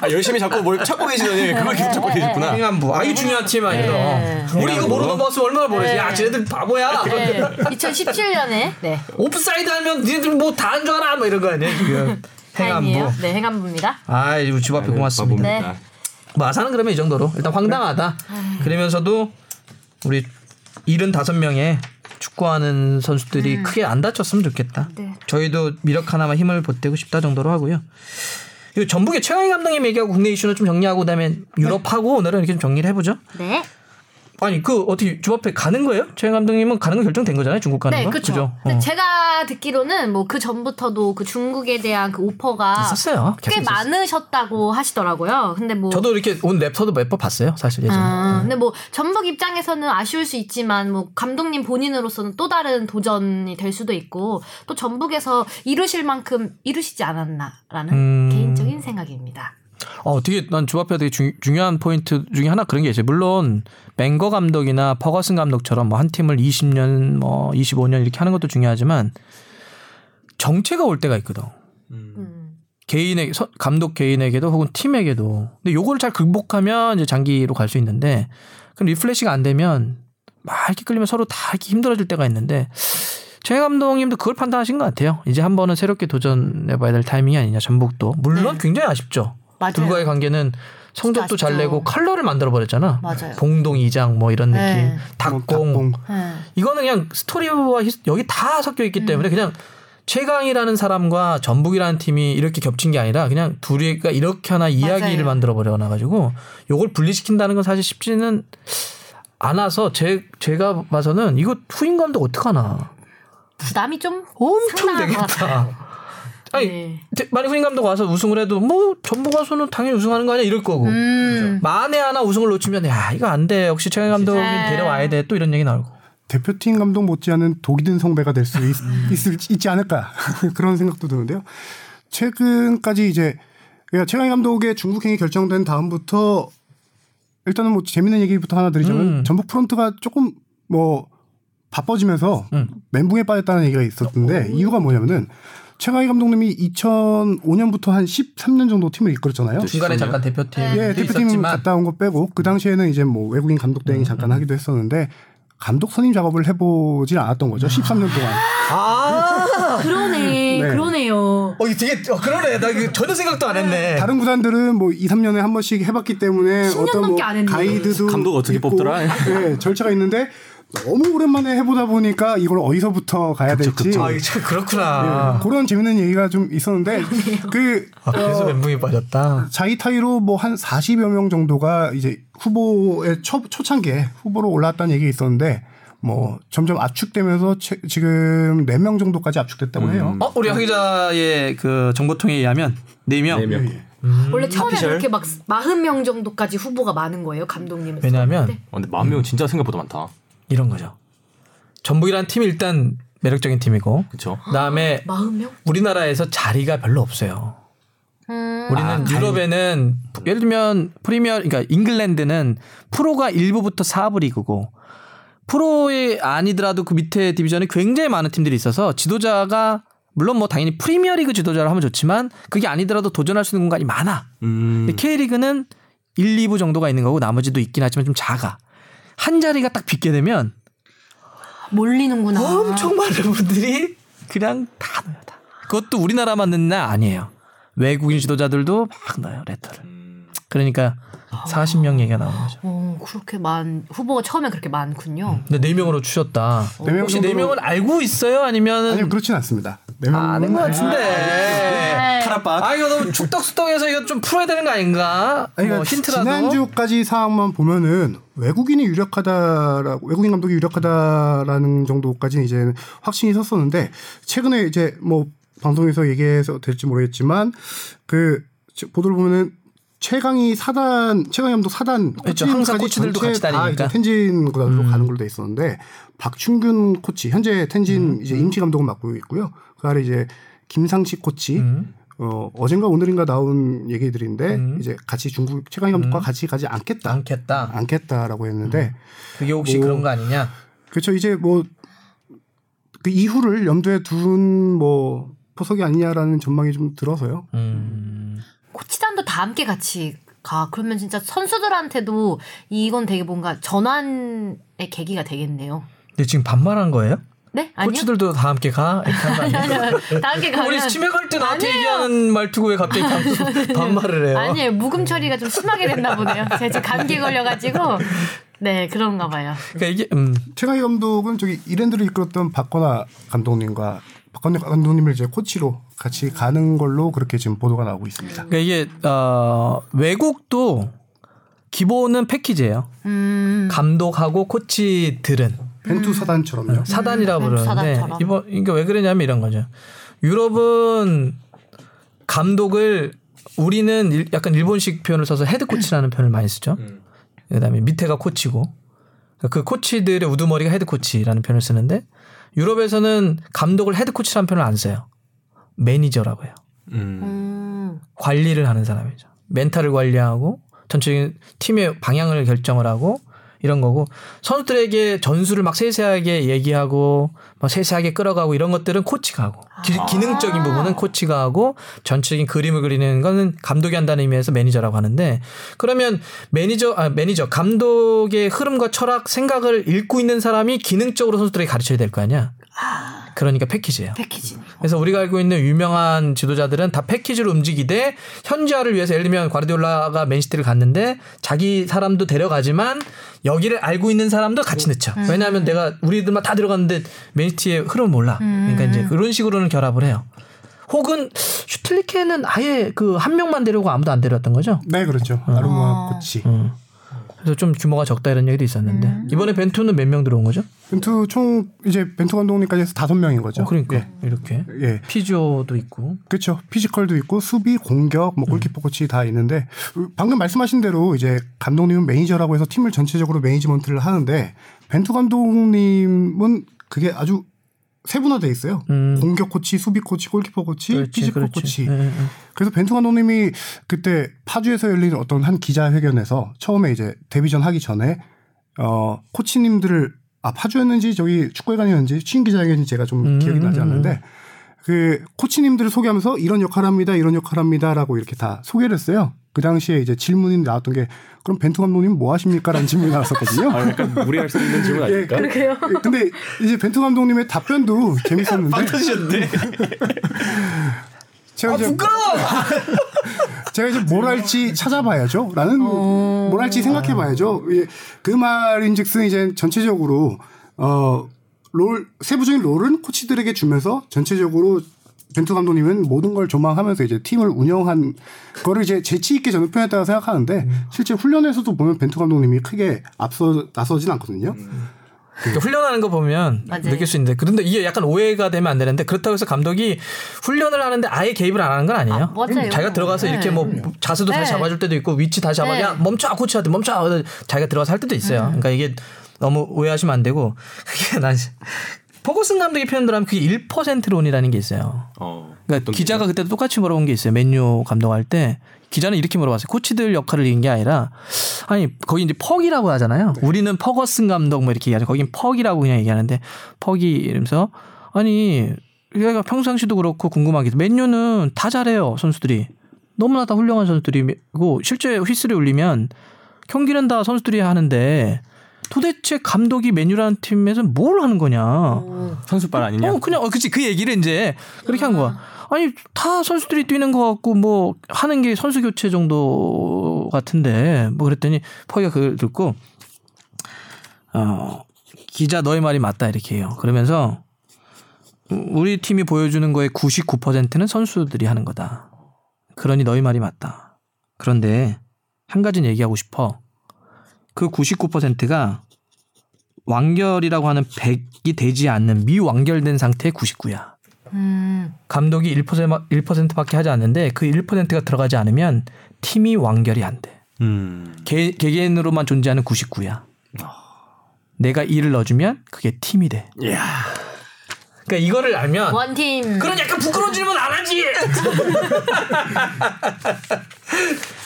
아, 열심히 자꾸 뭘 찾고 계시더니 그걸 계속 찾고 계셨구나. 행안부. 아, 이 중요한 팀 아니에요. 네. 우리 이거 모르고 넘어갔으면 얼마나 모르지. 야, 쟤네들 바보야. 네. 2017년에 네. 오프사이드 하면 니네들 뭐다안 좋아하나 뭐 이런 거 아니에요 지금. 행안부. 네, 행안부입니다. 아, 이제 집 앞에 고맙습니다. 네. 아산은 그러면 이 정도로 일단 황당하다. 그러면서도 우리 75명의 축구하는 선수들이 크게 안 다쳤으면 좋겠다. 네. 저희도 미력하나마 힘을 보태고 싶다 정도로 하고요. 그리고 전북의 최강희 감독님 얘기하고 국내 이슈는 좀 정리하고 그다음에 유럽하고 오늘은 이렇게 좀 정리를 해보죠. 네. 아니 그 어떻게 주 앞에 가는 거예요? 최강 감독님은 가는 거 결정된 거잖아요. 중국 가는 네, 거. 그렇죠. 어. 제가 듣기로는 뭐 그 전부터도 그 중국에 대한 그 오퍼가 있었어요. 꽤 있었어요. 많으셨다고 하시더라고요. 근데 뭐 저도 이렇게 온 랩터도 몇 번 봤어요. 사실 예전에. 아, 근데 뭐 전북 입장에서는 아쉬울 수 있지만 뭐 감독님 본인으로서는 또 다른 도전이 될 수도 있고 또 전북에서 이루실 만큼 이루시지 않았나라는 음. 개인적인 생각입니다. 어, 되게 난 조합해 되게 중, 중요한 포인트 중에 하나 그런 게 있어요. 물론 벵거 감독이나 퍼거슨 감독처럼 뭐 한 팀을 20년 뭐 25년 이렇게 하는 것도 중요하지만 정체가 올 때가 있거든. 음. 개인에게 서- 감독 개인에게도 혹은 팀에게도. 근데 요거를 잘 극복하면 이제 장기로 갈 수 있는데 그럼 refresh가 안 되면 막 이렇게 끌리면 서로 다 이렇게 힘들어질 때가 있는데 최 감독님도 그걸 판단하신 것 같아요. 이제 한 번은 새롭게 도전해봐야 될 타이밍이 아니냐. 전북도 물론 굉장히 아쉽죠. 네. 맞아요. 둘과의 관계는 성적도 잘. 내고 컬러를 만들어 버렸잖아. 맞아요. 봉동 이장 뭐 이런 느낌. 네. 닭공. 닭공. 네. 이거는 그냥 스토리와 his- 여기 다 섞여 있기 때문에 그냥 최강희라는 사람과 전북이라는 팀이 이렇게 겹친 게 아니라 그냥 둘이가 이렇게 하나 이야기를 맞아요. 만들어 버려 놔 가지고 요걸 분리시킨다는 건 사실 쉽지는 않아서 제 제가 봐서는 이거 후임 감독 어떡하나 부담이 좀 엄청 상당한 것 같아요. 되겠다. 아니 네. 후임 감독 와서 우승을 해도 뭐 전북 와서는 당연히 우승하는 거 아니야 이럴 거고 음. 만에 하나 우승을 놓치면 야 이거 안 돼 역시 최강 감독이 네. 데려와야 돼 또 이런 얘기 나오고 대표팀 감독 못지않은 독이 든 성배가 될수 있을 있지 않을까 그런 생각도 드는데요. 최근까지 이제 그러니까 최강 감독의 중국행이 결정된 다음부터 일단은 뭐 재밌는 얘기부터 하나 드리자면 음. 전북 프런트가 조금 뭐 바빠지면서 음. 멘붕에 빠졌다는 얘기가 있었는데 이유가 뭐냐면은 최강희 감독님이 2005년부터 한 13년 정도 팀을 이끌었잖아요. 중간에 잠깐 대표팀 예, 대표팀 있었지만 갔다 온 거 빼고 그 당시에는 이제 뭐 외국인 감독 대행 잠깐 하기도 했었는데 감독 선임 작업을 해보질 않았던 거죠. 13년 동안. 아 그러네, 네. 그러네요. 어, 이거 되게 어, 그러네. 나 이거 전혀 생각도 안 했네. 다른 구단들은 뭐 2, 3년에 한 번씩 해봤기 때문에 10년 어떤 뭐 넘게 안 했네. 가이드도 감독 어떻게 있고, 뽑더라? 네, 절차가 있는데 너무 오랜만에 해보다 보니까 이걸 어디서부터 가야 될지 아, 이거 참 그렇구나. 예, 그런 재밌는 얘기가 좀 있었는데 그 아, 그래서 멘붕이 빠졌다. 자이타이로 뭐 한 40여 명 정도가 이제 후보의 초, 초창기에 후보로 올라왔다는 얘기가 있었는데 뭐 점점 압축되면서 채- 지금 4명 정도까지 압축됐다고 해요. 어, 우리 하 기자의 그 정보통에 의하면 4명. 네 명. 원래 처음에 하피셜? 그렇게 막 40명 정도까지 후보가 많은 거예요, 감독님은. 왜냐하면 어, 근데 만명 진짜 생각보다 많다. 이런 거죠. 전북이라는 팀이 일단 매력적인 팀이고. 그다음에 40명? 우리나라에서 자리가 별로 없어요. 음. 우리는 유럽에는 예를 들면 프리미어 그러니까 잉글랜드는 프로가 1부부터 4부 리그고 프로에 아니더라도 그 밑에 디비전에 굉장히 많은 팀들이 있어서 지도자가 물론 뭐 당연히 프리미어 리그 지도자를 하면 좋지만 그게 아니더라도 도전할 수 있는 공간이 많아. 음. 근데 K리그는 1, 2부 정도가 있는 거고 나머지도 있긴 하지만 좀 작아. 한 자리가 딱 빗게 되면 몰리는구나. 엄청 많은 분들이 그냥 다 넣어요. 다. 그것도 우리나라만 넣는 날 아니에요. 외국인 지도자들도 막 넣어요 레터를. 그러니까 40명 얘기가 나오는 거죠. 어, 그렇게 많 후보가 처음에 그렇게 많군요. 근데 네 명으로 추셨다. 네명 혹시 네 정도로- 명을 알고 있어요? 아니면은 아니요 그렇진 않습니다. 4명 아는 것 같은데. 타락박. 아 이거 너무 축덕수덕해서 이거 좀 풀어야 되는 거 아닌가? 아니, 뭐 그러니까 힌트라도. 지난주까지 상황만 보면은 외국인이 유력하다라고 외국인 감독이 유력하다라는 정도까지는 이제 확신이 섰었는데 최근에 이제 뭐 방송에서 얘기해서 될지 모르겠지만 그 보도를 보면은 최강이 사단 최강이 감독 사단 그렇죠. 항상 코치들도 전체 같이 다 다니니까. 음. 텐진 구단으로 가는 걸로 돼 있었는데 박충균 코치 현재 텐진 음. 이제 임시 감독을 맡고 있고요. 그 아래 이제 김상식 코치 음. 어, 어젠가 오늘인가 나온 얘기들인데 음. 이제 같이 중국 최강희 감독과 같이 가지 않겠다. 않겠다. 않겠다라고 했는데 그게 혹시 뭐- 그런 거 아니냐? 그렇죠. 이제 뭐 그 이후를 염두에 둔 뭐 포석이 아니냐라는 전망이 좀 들어서요. 음. 코치단도 다 함께 같이 가. 그러면 진짜 선수들한테도 이건 되게 뭔가 전환의 계기가 되겠네요. 근데 지금 반말한 거예요? 네? 아니요. 코치들도 다 함께 가? 이렇게 한거 아니에요? 다 함께 가면 우리 치매 갈때 나한테 아니에요. 얘기하는 말투고 왜 갑자기 반- 반말을 해요? 아니에요. 묵음 처리가 좀 심하게 됐나 보네요. 제가 지금 감기 걸려가지고 네 그런가 봐요. 그러니까 이게 음, 최강희 감독은 저기 이랜드를 이끌었던 박건아 감독님과 박건아 감독님을 이제 코치로 같이 가는 걸로 그렇게 지금 보도가 나오고 있습니다. 그러니까 이게 어, 외국도 기본은 패키지예요. 음. 감독하고 코치들은 벤투 사단처럼요. 사단이라고 음, 부르는데 사단처럼. 이번 그러니까 왜 그러냐면 이런 거죠. 유럽은 감독을 우리는 일- 약간 일본식 표현을 써서 헤드 코치라는 표현을 많이 쓰죠. 그다음에 밑에가 코치고 그 코치들의 우두머리가 헤드 코치라는 표현을 쓰는데 유럽에서는 감독을 헤드 코치라는 표현을 안 써요. 매니저라고 해요. 음. 음. 관리를 하는 사람이죠. mental을 관리하고 전체적인 팀의 방향을 결정을 하고 이런 거고 선수들에게 전술을 막 세세하게 얘기하고 막 세세하게 끌어가고 이런 것들은 코치가 하고 기, 기능적인 부분은 코치가 하고 전체적인 그림을 그리는 거는 감독이 한다는 의미에서 매니저라고 하는데 그러면 매니저 아 매니저 감독의 흐름과 철학 생각을 읽고 있는 사람이 기능적으로 선수들에게 가르쳐야 될 거 아니야. 그러니까 패키지예요. 패키지. 그래서 우리가 알고 있는 유명한 지도자들은 다 패키지로 움직이되 현지화를 위해서 예를 들면 과르디올라가 맨시티를 갔는데 자기 사람도 데려가지만 여기를 알고 있는 사람도 같이 넣죠. 왜냐하면 내가 우리들만 다 들어갔는데 맨시티의 흐름을 몰라. 그러니까 이제 그런 식으로는 결합을 해요. 혹은 슈틸리케는 아예 그 한 명만 데리고 아무도 안 데려왔던 거죠. 네, 그렇죠. 아르모아 코치. 음. 그래서 좀 규모가 적다 이런 얘기도 있었는데 이번에 벤투는 몇 명 들어온 거죠? 벤투 총 이제 벤투 감독님까지 해서 다섯 명인 거죠. 어, 그러니까 예. 이렇게 예. physio도 있고 그렇죠. physical도 있고 수비, 공격, 뭐 골키퍼 코치 다 있는데 방금 말씀하신 대로 이제 감독님은 매니저라고 해서 팀을 전체적으로 매니지먼트를 하는데 벤투 감독님은 그게 아주 세분화돼 있어요. 음. 공격 코치, 수비 코치, 골키퍼 코치, 그렇지, 피지컬 그렇지. 코치. 예, 예. 그래서 벤투 감독님이 그때 파주에서 열린 어떤 한 기자회견에서 처음에 이제 데뷔전 하기 전에 어 코치님들을 아 파주였는지 저기 축구회관이었는지 취임 기자회견이 제가 좀 음, 기억이 나지 음, 않는데 그 코치님들을 소개하면서 이런 역할 합니다 이런 역할 합니다라고 이렇게 다 소개를 했어요. 그 당시에 이제 질문이 나왔던 게 그럼 벤투 감독님 뭐 하십니까라는 질문이 나왔었거든요. 아, 약간 무리할 수 있는 질문 아닐까? 그러게요. 근데 이제 벤투 감독님의 답변도 재밌었는데 판타지였는데. 제가 이제 제가 이제 뭘 할지 찾아봐야죠. 라는 뭘 할지 생각해 봐야죠. 예, 그 말인즉슨 이제 전체적으로 어 롤 세부적인 롤은 코치들에게 주면서 전체적으로 벤투 감독님은 모든 걸 조망하면서 이제 팀을 운영한 거를 이제 재치 있게 저는 표현했다고 생각하는데 실제 훈련에서도 보면 벤투 감독님이 크게 앞서 나서진 않거든요. 그러니까 훈련하는 거 보면 맞아요. 느낄 수 있는데 그런데 이게 약간 오해가 되면 안 되는데 그렇다고 해서 감독이 훈련을 하는데 아예 개입을 안 하는 건 아니에요. 아, 맞아요. 자기가 들어가서 네. 이렇게 뭐 자세도 다시 네. 잡아줄 때도 있고 위치 다시 잡아 네. 야 멈춰 코치한테 멈춰 자기가 들어가서 할 때도 있어요. 그러니까 이게 너무 오해하시면 안 되고 그게 난 포거슨 감독의 표현대로 하면 그게 1%론이라는 게 있어요. 어. 그러니까 기자가 그때도 똑같이 물어본 게 있어요. 맨유 감독할 때 기자는 이렇게 물어봤어요. 코치들 역할을 이긴 게 아니라 아니 거기 이제 퍽이라고 하잖아요. 우리는 퍼거슨 감독 뭐 이렇게 얘기하죠. 거긴 퍽이라고 그냥 얘기하는데 퍽이 이러면서 아니 얘가 평상시도 그렇고 궁금한 게 맨유는 다 잘해요 선수들이 너무나 다 훌륭한 선수들이고 실제 휘슬이 울리면 경기는 다 선수들이 하는데 도대체 감독이 맨유라는 팀에서 뭘 하는 거냐? 선수빨 아니냐? 어, 그냥, 어, 그치. 그 얘기를 이제 그렇게 한 거야. 아니, 다 선수들이 뛰는 것 같고, 뭐, 하는 게 선수 교체 정도 같은데, 뭐 그랬더니, 퍼기가 그걸 듣고, 어, 기자 너의 말이 맞다, 이렇게 해요. 그러면서, 우리 팀이 보여주는 거의 99%는 선수들이 하는 거다. 그러니 너희 말이 맞다. 그런데, 한 가지는 얘기하고 싶어. 그 99%가 완결이라고 하는 100이 되지 않는 미완결된 상태의 99야. 음. 감독이 1%, 1%밖에 하지 않는데 그 1%가 들어가지 않으면 팀이 완결이 안 돼. 음. 개, 개개인으로만 존재하는 99야. 내가 2를 넣어주면 그게 팀이 돼. 이야. 그러니까 이거를 알면 원팀. 그런 약간 부끄러운 질문 안 하지.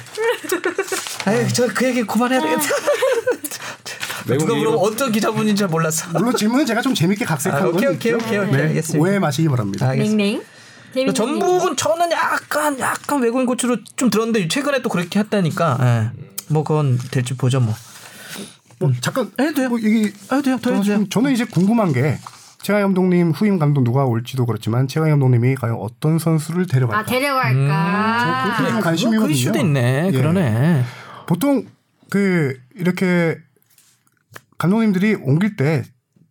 아유, 저 그 얘기 그만해야 되겠다. 누가 물어보면 어떤 기자분인지 잘 몰랐어. 물론 질문은 제가 좀 재밌게 각색한 아, 건 오케이, 오케이, 있죠. 오케이, 오케이. 네, 알겠습니다. 오해 마시기 바랍니다. 알겠습니다. 링링. 재밌는 전북은 저는 약간 약간 외국인 코치로 좀 들었는데 최근에 또 그렇게 했다니까. 예. 뭐 그건 될지 보죠 뭐. 뭐 잠깐 해도 돼요. 뭐 얘기 해도 돼요. 더 해도 돼요. 저는 이제 궁금한 게 최강 감독님 후임 감독 누가 올지도 그렇지만 최강 감독님이 과연 어떤 선수를 데려갈까? 아 데려갈까. 좀그 관심이거든요. 이슈도 있네. 예. 그러네. 보통 그 이렇게 감독님들이 옮길 때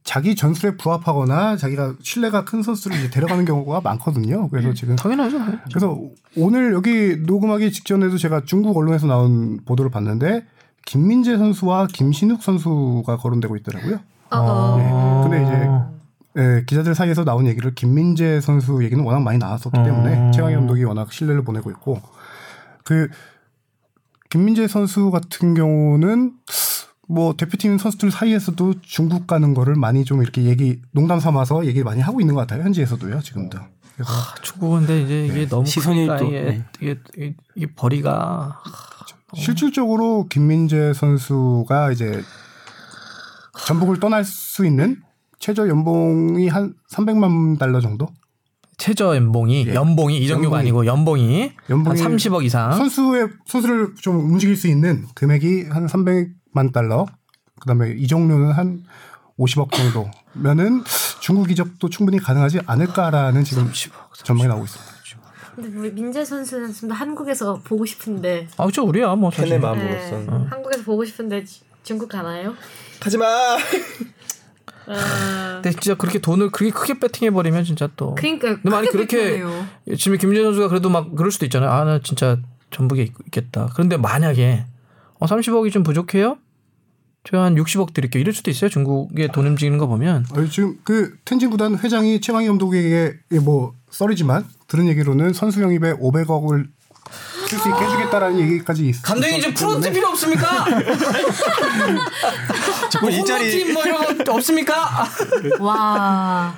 자기 전술에 부합하거나 자기가 신뢰가 큰 선수를 이제 데려가는 경우가 많거든요. 그래서 지금 당연하죠. 그래서 오늘 여기 녹음하기 직전에도 제가 중국 언론에서 나온 보도를 봤는데 김민재 선수와 김신욱 선수가 거론되고 있더라고요. 어, 어. 네. 근데 이제 예, 기자들 사이에서 나온 얘기를 김민재 선수 얘기는 워낙 많이 나왔었기 음. 때문에 최강희 감독이 워낙 신뢰를 보내고 있고 그 김민재 선수 같은 경우는 뭐 대표팀 선수들 사이에서도 중국 가는 거를 많이 좀 이렇게 얘기 농담 삼아서 얘기 많이 하고 있는 것 같아요 현지에서도요 지금도. 그래서 축구인데 이제 이게 너무 시선이 또, 이게, 네. 이게, 이게, 이게 벌이가 실질적으로 김민재 선수가 이제 전북을 떠날 수 있는 최저 연봉이 한 300만 달러 정도? 최저 연봉이 연봉이 이정료가 연봉이. 아니고 연봉이, 연봉이 한 30억 이상. 선수의 선수를 좀 움직일 수 있는 금액이 한 300만 달러. 그다음에 이정료는 한 50억 정도면은 중국 이적도 충분히 가능하지 않을까라는 지금 전망이 나오고 있습니다. 근데 우리 민재 선수는 좀더 한국에서 보고 싶은데. 아, 그렇죠. 우리야 뭐 사실. 팬의 네. 한국에서 보고 싶은데 지- 중국 가나요? 가지 마. 아, 근데 진짜 그렇게 돈을 그렇게 크게 베팅해 버리면 진짜 또. 그러니까 근데 만약 그렇게 불편해요. 지금 김민재 선수가 그래도 막 그럴 수도 있잖아요. 아, 나 진짜 전북에 있- 있겠다. 그런데 만약에 어, 30억이 좀 부족해요? 제가 한 60억 드릴게요. 이럴 수도 있어요. 중국에 돈 움직이는 거 보면. 어, 지금 그 텐진 구단 회장이 최강희 감독에게 뭐 썰이지만 들은 얘기로는 선수 영입에 500억을 쓸 수 있게 해주겠다라는 얘기까지 있. 감독님 이제 프론트 필요 없습니까? 자꾸 일자리 팀뭐 이런 거 없습니까? 와.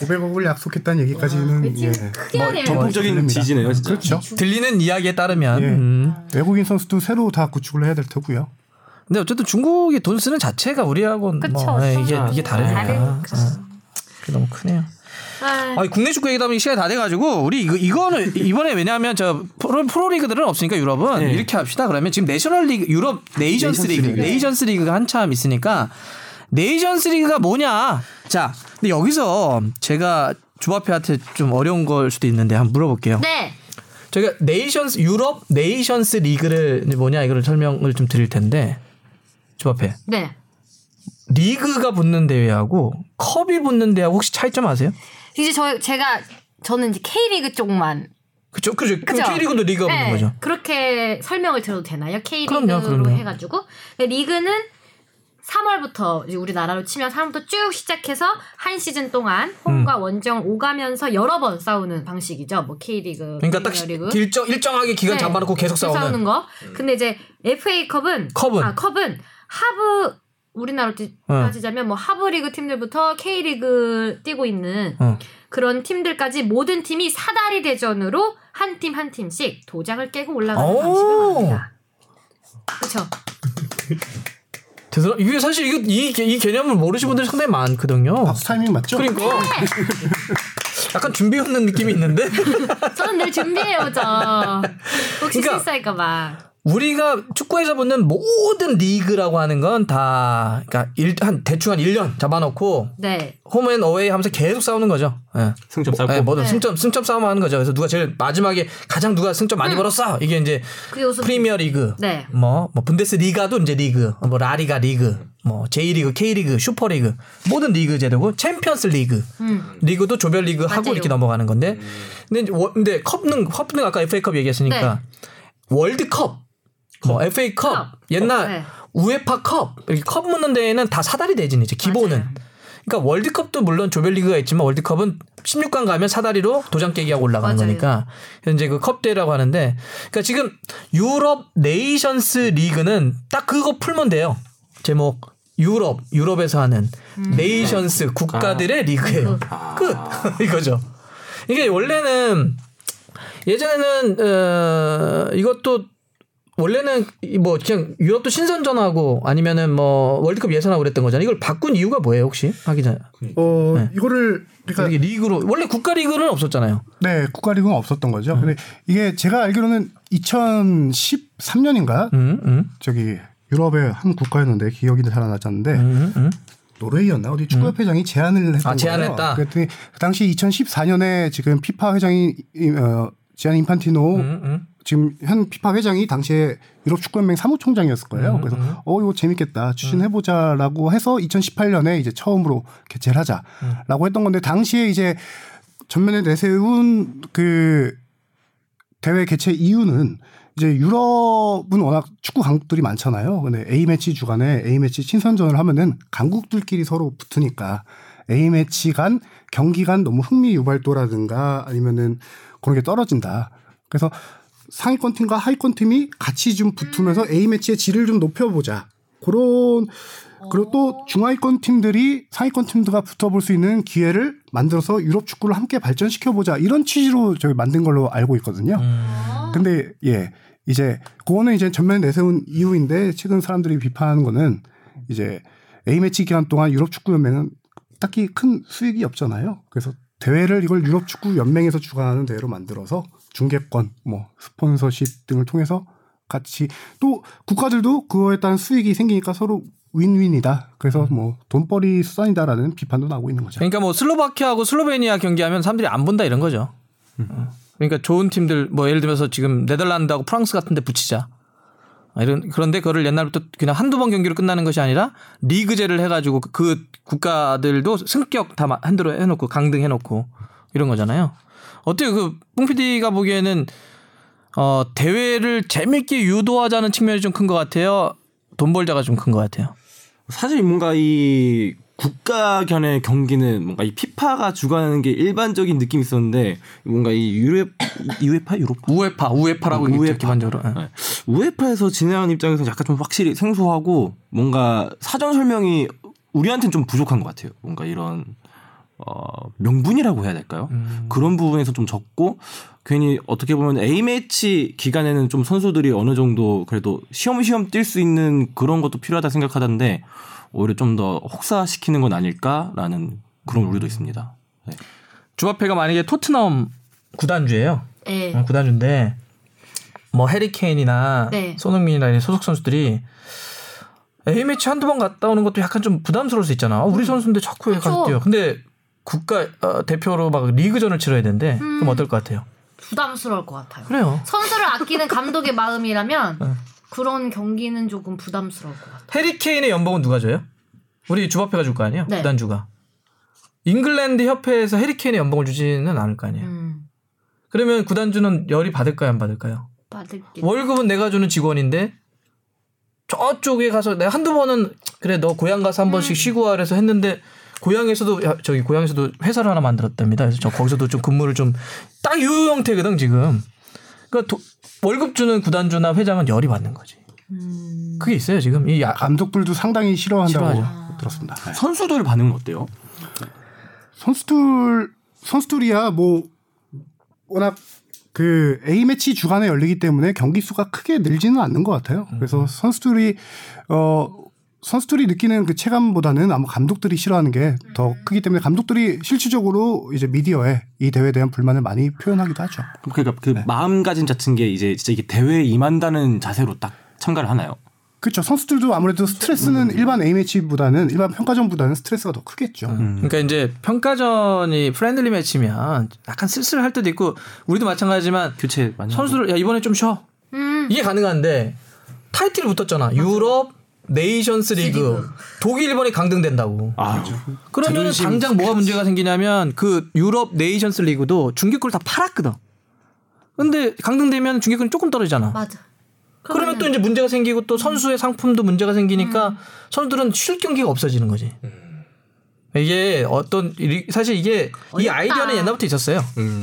500억을 약속했다는 얘기까지는 예. 하네요. 전폭적인. 지지네요, 진짜. 그렇죠. 들리는 이야기에 따르면. 예. 음. 외국인 선수도 새로 다 구축을 해야 될 테고요. 근데 어쨌든 중국이 돈 쓰는 자체가 우리하고는 그쵸. 뭐 예, 이게 이게 다르니까. 다르니까. 어. 그게 너무 크네요. 아, 아, 국내 축구 얘기다 보니 시간이 다 돼가지고 우리 이거 이거는 이번에 왜냐하면 저 프로, 프로리그들은 없으니까 유럽은 네. 이렇게 합시다. 그러면 지금 내셔널리그 유럽 네이션스 네이션스 리그 리그. 네이션스 리그가 한참 있으니까 네이션스 리그가 뭐냐? 자, 근데 여기서 제가 주바페한테 좀 어려운 걸 수도 있는데 한번 물어볼게요. 네. 저희가 네이션스 유럽 네이션스 리그를 뭐냐 이거를 설명을 좀 드릴 텐데 주바페 네. 리그가 붙는 대회하고 컵이 붙는 대회하고 혹시 차이점 아세요? 이제 저 제가 저는 이제 K리그 쪽만 그죠, 그죠. 그죠? K리그도 리그가 붙는 네, 거죠. 그렇게 설명을 드려도 되나요? K리그로 그럼요, 그럼요. 해가지고 근데 리그는 3월부터 이제 우리나라로 치면 3월부터 쭉 시작해서 한 시즌 동안 홈과 음. 원정 오가면서 여러 번 싸우는 방식이죠. 뭐 K리그, 그러니까 딱 프리미어리그. 일정 일정하게 기간 네. 잡아놓고 계속 싸우는. 거. 근데 이제 FA컵은 컵은? 아 컵은 하브 우리나라로 따- 어. 따지자면 뭐 하브리그 팀들부터 K리그 뛰고 있는 어. 그런 팀들까지 모든 팀이 사다리 대전으로 한 팀 한 팀씩 도장을 깨고 올라가는 오. 방식을 합니다. 그렇죠. 대단. 이게 사실 이거 이, 개- 이 개념을 모르시는 분들이 상당히 많거든요. 박수 타이밍 맞죠? 그러니까 약간 준비해 오는 느낌이 있는데 저는 늘 준비해 오죠. 혹시 그러니까- 실수할까봐. 우리가 축구에서 보는 모든 리그라고 하는 건 다 그러니까 일, 한 대충 한 1년 잡아놓고 네. home and away 하면서 계속 싸우는 거죠. 예. 승점. 네, 뭐든 네. 승점 승점 싸움 하는 거죠. 그래서 누가 제일 마지막에 가장 누가 승점 많이 벌었어. 이게 이제 우선 프리미어 리그, 네. 뭐, 뭐 분데스 리가도 이제 리그, 뭐 라리가 리그, 뭐 J 리그, K 리그, 슈퍼 리그 모든 리그 제도고 챔피언스 리그, 음. 리그도 조별 리그 하고 맞아요. 이렇게 넘어가는 건데, 근데 이제 워- 근데 컵은 컵은 아까 FA컵 얘기했으니까 월드컵, 뭐 FA컵, 컵. 옛날 어, 네. 우에파 컵 이렇게 컵 붙는 데에는 다 사다리 대진이죠. 기본은. 맞아요. 그러니까 월드컵도 물론 조별리그가 있지만 월드컵은 16강 가면 사다리로 도장 깨기 하고 올라가는 맞아요. 거니까 이제 그 컵대라고 하는데 그러니까 지금 유럽 네이션스 리그는 딱 그거 풀면 돼요. 제목 유럽 유럽에서 하는 음. 네이션스 국가들의 리그예요. 끝 이거죠. 이게 원래는 예전에는 어, 이것도 원래는 이뭐 그냥 유럽도 친선전하고 아니면은 뭐 월드컵 예선하고 그랬던 거잖아요. 이걸 바꾼 이유가 뭐예요 혹시 하기 전에? 어 네. 이거를 그러니까 이게 리그로 원래 국가 리그는 없었잖아요. 네 국가 리그는 없었던 거죠. 음. 근데 이게 제가 알기로는 2013년인가 음, 음, 저기 유럽의 한 국가였는데 기억이 잘안 나지 않는데 음, 음. 노르웨이였나 어디 축구협회장이 제안을 했던 아, 제안을 거예요. 그랬더니 그 당시 2014년에 지금 피파 회장이 어, 지안 인판티노 음, 음. 지금 현 피파 회장이 당시에 유럽 축구연맹 사무총장이었을 거예요. 음, 그래서 어 이거 재밌겠다 추진해보자라고 해서 2018년에 이제 처음으로 개최를 하자라고 했던 건데 당시에 이제 전면에 내세운 그 대회 개최 이유는 이제 유럽은 워낙 축구 강국들이 많잖아요. 근데 A 매치 주간에 A 매치 친선전을 하면은 강국들끼리 서로 붙으니까 A 매치 간 경기 간 너무 흥미 유발도라든가 아니면은 그런 게 떨어진다. 그래서 상위권 팀과 하위권 팀이 같이 좀 붙으면서 A 매치의 질을 좀 높여보자. 그런 그리고 또 중하위권 팀들이 상위권 팀들과 붙어볼 수 있는 기회를 만들어서 유럽 축구를 함께 발전시켜 보자 이런 취지로 저희 만든 걸로 알고 있거든요. 근데 예 이제 그거는 이제 전면에 내세운 이유인데 최근 사람들이 비판하는 거는 이제 A 매치 기간 동안 유럽 축구 연맹은 딱히 큰 수익이 없잖아요. 그래서 대회를 이걸 유럽 축구 연맹에서 주관하는 대회로 만들어서 중계권, 뭐 스폰서십 등을 통해서 같이 또 국가들도 그거에 따른 수익이 생기니까 서로 윈윈이다. 그래서 뭐 돈벌이 수단이다라는 비판도 나오고 있는 거죠. 그러니까 뭐 슬로바키아하고 슬로베니아 경기하면 사람들이 안 본다 이런 거죠. 어. 그러니까 좋은 팀들 뭐 예를 들면서 지금 네덜란드하고 프랑스 같은 데 붙이자. 아, 이런 그런데 그거를 옛날부터 그냥 한두 번 경기로 끝나는 것이 아니라 리그제를 해 가지고 그 국가들도 승격 다 한대로 해 놓고 강등 해 놓고 이런 거잖아요. 어때요? 그 뽕피디가 보기에는 어 대회를 재밌게 유도하자는 측면이 좀 큰 것 같아요. 돈 벌자가 좀 큰 것 같아요. 사실 뭔가 이 국가 간의 경기는 뭔가 이 피파가 주관하는 게 일반적인 느낌이 있었는데 뭔가 이 유에파 유로파 우에파 우에파라고 우에파. 우에파. 기본적으로. 예. 네. 우에파에서 진행하는 입장에서 약간 좀 확실히 생소하고 뭔가 사전 설명이 우리한테는 좀 부족한 것 같아요. 뭔가 이런 어, 명분이라고 해야 될까요? 음. 그런 부분에서 좀 적고 괜히 어떻게 보면 A 매치 기간에는 좀 선수들이 어느 정도 그래도 시험시험 뛸 수 있는 그런 것도 필요하다 생각하던데 오히려 좀 더 혹사시키는 건 아닐까라는 그런 우려도 있습니다. 네. 주합회가 만약에 토트넘 구단주예요. 예. 어, 구단주인데 뭐 해리케인이나 네. 손흥민이나 이런 소속 선수들이 A 매치 한두 번 갔다 오는 것도 약간 좀 부담스러울 수 있잖아. 어, 우리 선수인데 자꾸 왜. 가서 뛰어. 근데 국가 어, 대표로 막 리그전을 치러야 되는데 그럼 어떨 것 같아요? 부담스러울 것 같아요. 그래요. 선수를 아끼는 감독의 마음이라면 네. 그런 경기는 조금 부담스러울 것 같아요. 해리케인의 연봉은 누가 줘요? 우리 주합회가 줄 거 아니에요? 네. 구단주가. 잉글랜드 협회에서 해리케인의 연봉을 주지는 않을 거 아니에요. 음. 그러면 구단주는 열이 받을까요, 안 받을까요? 받을게. 월급은 내가 주는 직원인데 저쪽에 가서 내가 한두 번은 그래 너 고향 가서 한 번씩 쉬고 와 그래서 했는데 고향에서도 야, 저기 고향에서도 회사를 하나 만들었답니다. 그래서 저 거기서도 좀 근무를 좀 딱 이 형태거든 지금. 그러니까 도- 월급 주는 구단주나 회장은 열이 받는 거지. 음. 그게 있어요 지금 이 야, 감독들도 상당히 싫어한다고 싫어하죠. 들었습니다. 네. 선수들 반응은 어때요? 선수들 선수들이야 뭐 워낙 그 A 매치 주간에 열리기 때문에 경기 수가 크게 늘지는 않는 것 같아요. 그래서 선수들이 어 선수들이 느끼는 그 체감보다는 아마 감독들이 싫어하는 게 더 크기 때문에 감독들이 실질적으로 이제 미디어에 이 대회에 대한 불만을 많이 표현하기도 하죠. 그러니까 그 마음가짐 같은 게 이제 진짜 이게 대회에 임한다는 자세로 딱 참가를 하나요? 그렇죠. 선수들도 아무래도 스트레스는 일반 A 매치보다는 일반 평가전보다는 스트레스가 더 크겠죠. 그러니까 이제 평가전이 friendly match면 약간 슬슬 할 때도 있고 우리도 마찬가지지만 교체 많이 선수들 야 이번에 좀 쉬어 음. 이게 가능한데 타이틀이 붙었잖아. 유럽 네이션스 리그. 독일 이번에 강등된다고. 아, 그러면 당장 뭐가 문제가 생기냐면 그 유럽 네이션스 리그도 중계권을 다 팔았거든. 근데 강등되면 중계권이 조금 떨어지잖아. 맞아. 그러면 또 이제 문제가 생기고 또 선수의 상품도 문제가 생기니까 선수들은 쉴 경기가 없어지는 거지. 이게 어떤 리- 사실 이게 이 어렵다. 아이디어는 옛날부터 있었어요.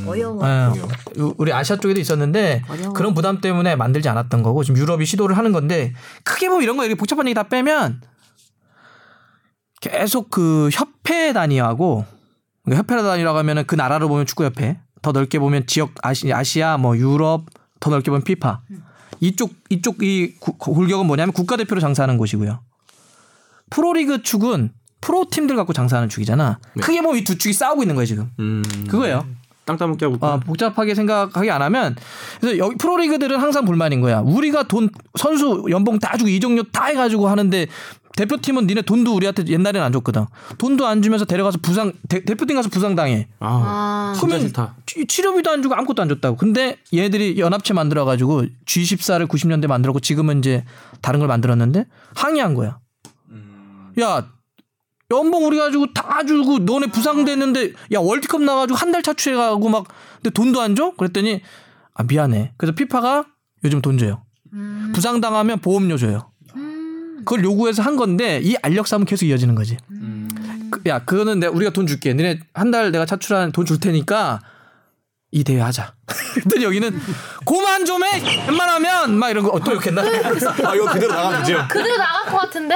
어려워. 예, 우리 아시아 쪽에도 있었는데 어려워. 그런 부담 때문에 만들지 않았던 거고 지금 유럽이 시도를 하는 건데 크게 보면 이런 거 이렇게 복잡한 얘기 다 빼면 계속 그 협회 단위하고 그러니까 협회 단위라고 하면은 그 나라로 보면 축구 협회 더 넓게 보면 지역 아시, 아시아 뭐 유럽 더 넓게 보면 피파 이쪽 이쪽 이 구- 골격은 뭐냐면 국가대표로 장사하는 곳이고요. 프로리그 축은 프로 팀들 갖고 장사하는 축이잖아. 크게 보면 이 두 축이 싸우고 있는 거예요 지금. 음. 그거예요. 땅 따먹기 하고. 아, 복잡하게 생각하게 안 하면 그래서 여기 프로리그들은 항상 불만인 거야. 우리가 돈 선수 연봉 다 주고 이적료 다 해가지고 하는데 대표팀은 니네 돈도 우리한테 옛날에는 안 줬거든. 돈도 안 주면서 데려가서 부상 대, 대표팀 가서 부상 당해. 아, 아, 진짜 싫다. 치- 치료비도 안 주고 아무것도 안 줬다고. 근데 얘들이 연합체 만들어 가지고 G14를 90년대 만들었고 지금은 이제 다른 걸 만들었는데 항의한 거야. 야 연봉 우리 가지고 다 주고 너네 부상됐는데 야 월드컵 나가지고 한 달 차출해 가고 막 근데 돈도 안 줘? 그랬더니 아 미안해. 그래서 피파가 요즘 돈 줘요. 음. 부상 당하면 보험료 줘요. 그걸 요구해서 한 건데 이 알력 싸움은 계속 이어지는 거지. 그- 야 그거는 내가 우리가 돈 줄게. 너네 한 달 내가 차출한 돈 줄 테니까 이 대회 하자. 그랬더니 여기는 고만 좀 해. 웬만하면 막 이런 거 어, 또 욕했나? 아 이거 그대로 나가면 되죠. 그대로 나갈 것 같은데?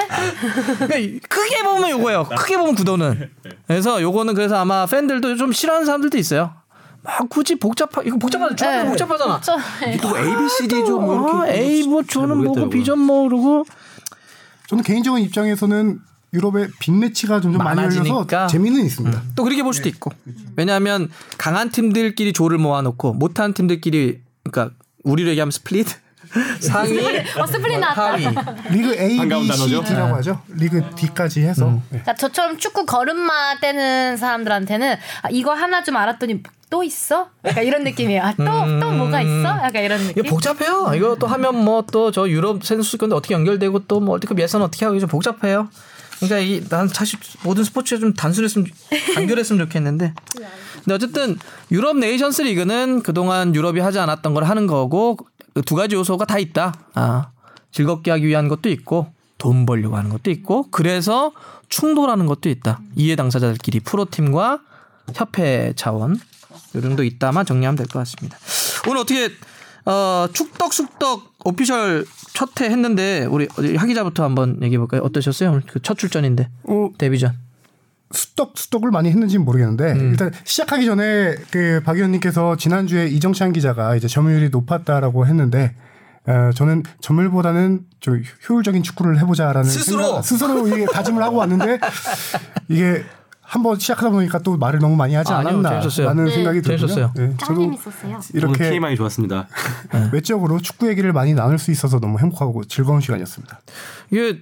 그러니까 크게 보면 요거예요. 크게 보면 구도는. 그래서 요거는 그래서 아마 팬들도 좀 싫어하는 사람들도 있어요. 막 굳이 복잡하 이거 복잡하다. 중학교 네. 복잡하잖아. 저, 또 A B C D 좀뭐 아, 이렇게 A 뭐잘 저는 뭐고. 비전 뭐 그러고 저는 개인적인 입장에서는 유럽의 빅매치가 점점 많아지니까. 재미는 있습니다. 또 그렇게 볼 수도 있고. 왜냐하면 강한 팀들끼리 조를 모아놓고 못한 팀들끼리 그러니까 우리로 얘기하면 스플릿 상위 어, 스플릿 나왔다. 하위 리그 A, 반가운 B, C, 단어죠? D라고 하죠. 리그 D까지 해서 네. 그러니까 저처럼 축구 걸음마 떼는 사람들한테는 아, 이거 하나 좀 알았더니 또 있어? 약간 이런 느낌이에요. 아, 또, 또 뭐가 있어? 약간 이런 이거 느낌. 복잡해요. 이거 또 하면 뭐 또 저 유럽 선수 건데 어떻게 연결되고 또 뭐 월드컵 예선 어떻게 하고 좀 복잡해요. 그러니까 이 난 사실 모든 스포츠가 좀 단순했으면 단결했으면 좋겠는데. 근데 어쨌든 유럽 네이션스 리그는 그동안 유럽이 하지 않았던 걸 하는 거고 그두 가지 요소가 다 있다. 아 즐겁게 하기 위한 것도 있고 돈 벌려고 하는 것도 있고 그래서 충돌하는 것도 있다. 이해 당사자들끼리 프로팀과 협회 차원 요 정도 있다만 정리하면 될 것 같습니다. 오늘 어떻게 어, 축덕숙덕 오피셜 첫 회 했는데 우리 하 기자부터 한번 얘기해 볼까요? 어떠셨어요? 오늘 그첫 출전인데 어, 데뷔전. 수덕 수덕을 많이 했는지는 모르겠는데 음. 일단 시작하기 전에 그 박 의원님께서 지난주에 이정찬 기자가 이제 점유율이 높았다라고 했는데 어, 저는 점유율보다는 좀 효율적인 축구를 해보자라는 스스로? 생각- 스스로 이게 다짐을 하고 왔는데 이게 한번 시작하다 보니까 또 말을 너무 많이 하지 아, 재밌었어요. 않았나 라는 네. 생각이 들고요. 재밌었어요. 네, 짱 저도 재밌었어요. 이렇게 TMI 좋았습니다. 외적으로 축구 얘기를 많이 나눌 수 있어서 너무 행복하고 즐거운 시간이었습니다. 이게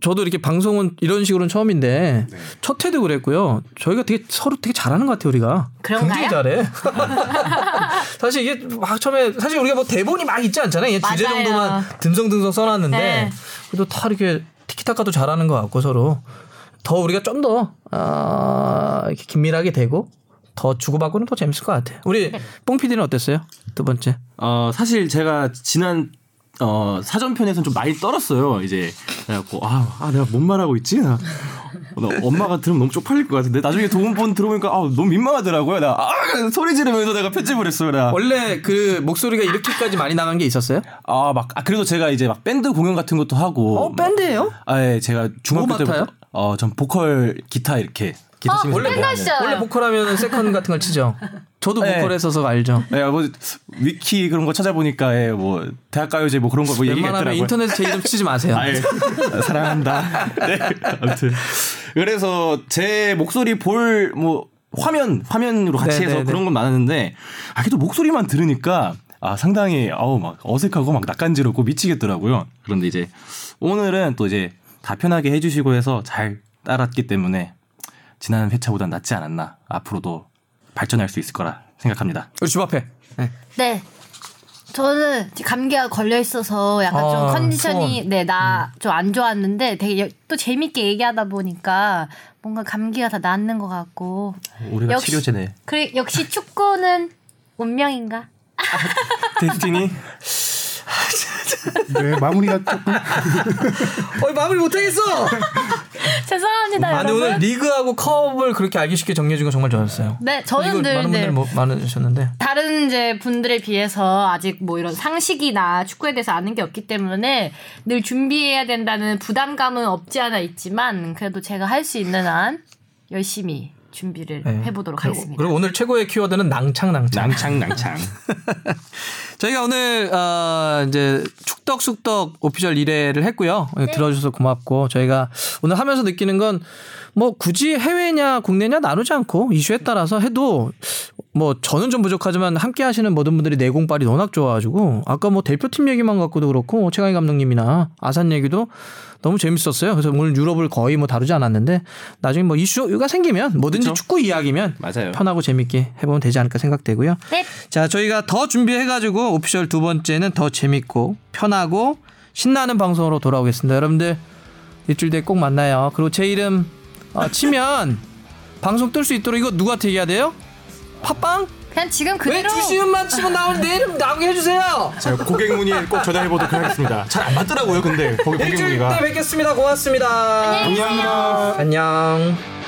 저도 이렇게 방송은 이런 식으로는 처음인데 첫 회도 그랬고요. 저희가 되게 서로 되게 잘하는 것 같아요, 우리가. 그런가요? 굉장히 잘해. 사실 이게 막 처음에 사실 우리가 뭐 대본이 막 있지 않잖아요. 주제. 정도만 듬성듬성 써놨는데 네. 그래도 다 이렇게 티키타카도 잘하는 것 같고 서로 더 우리가 좀더 아, 이렇게 긴밀하게 되고 더 주고받고는 더 재밌을 것 같아요. 우리 뽕 PD는 어땠어요? 두 번째. 어 사실 제가 지난 어 사전편에서는 좀 많이 떨었어요. 이제 그래갖고 아, 아 내가 뭔 말하고 있지? 나, 나 엄마가 들으면 너무 쪽팔릴 것 같은데 나중에 도움본 들어보니까 아 너무 민망하더라고요. 나 아, 소리 지르면서 내가 편집을 했어요. 나. 원래 그 목소리가 이렇게까지 많이 나간 게 있었어요? 아, 막, 아, 그래도 제가 이제 막 밴드 공연 같은 것도 하고. 어 밴드예요? 아, 예, 제가 중학교 뭐 때부터. 어, 전 보컬, 기타 이렇게. 기타 어, 치면서 원래 하는. 밴드시잖아요. 원래 보컬하면 second 같은 걸 치죠. 저도 네. 보컬 했어서 알죠. 예, 뭐, 위키 그런 거 찾아보니까, 예, 뭐, 대학가요제 뭐 그런 거뭐 얘기가 웬만하면 있더라고요. 인터넷에 제 이름 치지 마세요. 아, 예. 사랑한다. 네. 아무튼. 그래서 제 목소리 볼, 뭐, 화면, 화면으로 같이 네, 해서 네, 네. 그런 건 많았는데, 아, 그래도 목소리만 들으니까, 아, 상당히, 아우, 막 어색하고 막 낯간지럽고 미치겠더라고요. 그런데 이제, 오늘은 또 이제 다 편하게 해주시고 해서 잘 따랐기 때문에, 지난 회차보단 낫지 않았나. 앞으로도 발전할 수 있을 거라 생각합니다. 우리 집 앞에. 네. 네. 저는 감기가 걸려 있어서 약간 좀 아, 컨디션이 수원. 네나 좀 안 좋았는데 되게 여- 또 재밌게 얘기하다 보니까 뭔가 감기가 다 낫는 것 같고 우리가 역시- 치료제네. 그래 역시 축구는 운명인가? 데스티니? 네, 마무리가 조금 어 마무리 못하겠어. 죄송합니다 아, 근데 여러분. 오늘 리그하고 컵을 그렇게 알기 쉽게 정리해준 건 정말 좋았어요. 네 저는 늘 많은 네. 뭐 많으셨는데. 다른 이제 분들에 비해서 아직 뭐 이런 상식이나 축구에 대해서 아는 게 없기 때문에 늘 준비해야 된다는 부담감은 없지 않아 있지만 그래도 제가 할 수 있는 한 열심히 준비를 네. 해보도록 그리고- 하겠습니다. 그리고 오늘 최고의 키워드는 낭창 낭창. 낭창 낭창. 저희가 오늘 어, 이제 축덕 숙덕 오피셜 1회를 했고요. 네. 들어주셔서 고맙고 저희가 오늘 하면서 느끼는 건 뭐 굳이 해외냐 국내냐 나누지 않고 이슈에 따라서 해도 뭐 저는 좀 부족하지만 함께 하시는 모든 분들이 내공빨이 워낙 좋아가지고 아까 뭐 대표팀 얘기만 갖고도 그렇고 최강희 감독님이나 아산 얘기도 너무 재밌었어요. 그래서 오늘 유럽을 거의 뭐 다루지 않았는데 나중에 뭐 이슈가 생기면 뭐든지 그쵸? 축구 이야기면 맞아요. 편하고 재밌게 해보면 되지 않을까 생각되고요. 네. 자, 저희가 더 준비해가지고 오피셜 두 번째는 더 재밌고 편하고 신나는 방송으로 돌아오겠습니다. 여러분들 일주일 뒤에 꼭 만나요. 그리고 제 이름 어, 치면 방송 뜰 수 있도록 이거 누구한테 얘기해야 돼요? 팟빵? 그냥 지금 왜 그대로 주시음만 치면 나오는 내 이름 나오게 해주세요. 자, 고객 문의 꼭 전화해 보도록 하겠습니다. 잘 안 맞더라고요, 근데 거기 고객 일주일 문의가. 때 뵙겠습니다. 고맙습니다. 계세요. 안녕.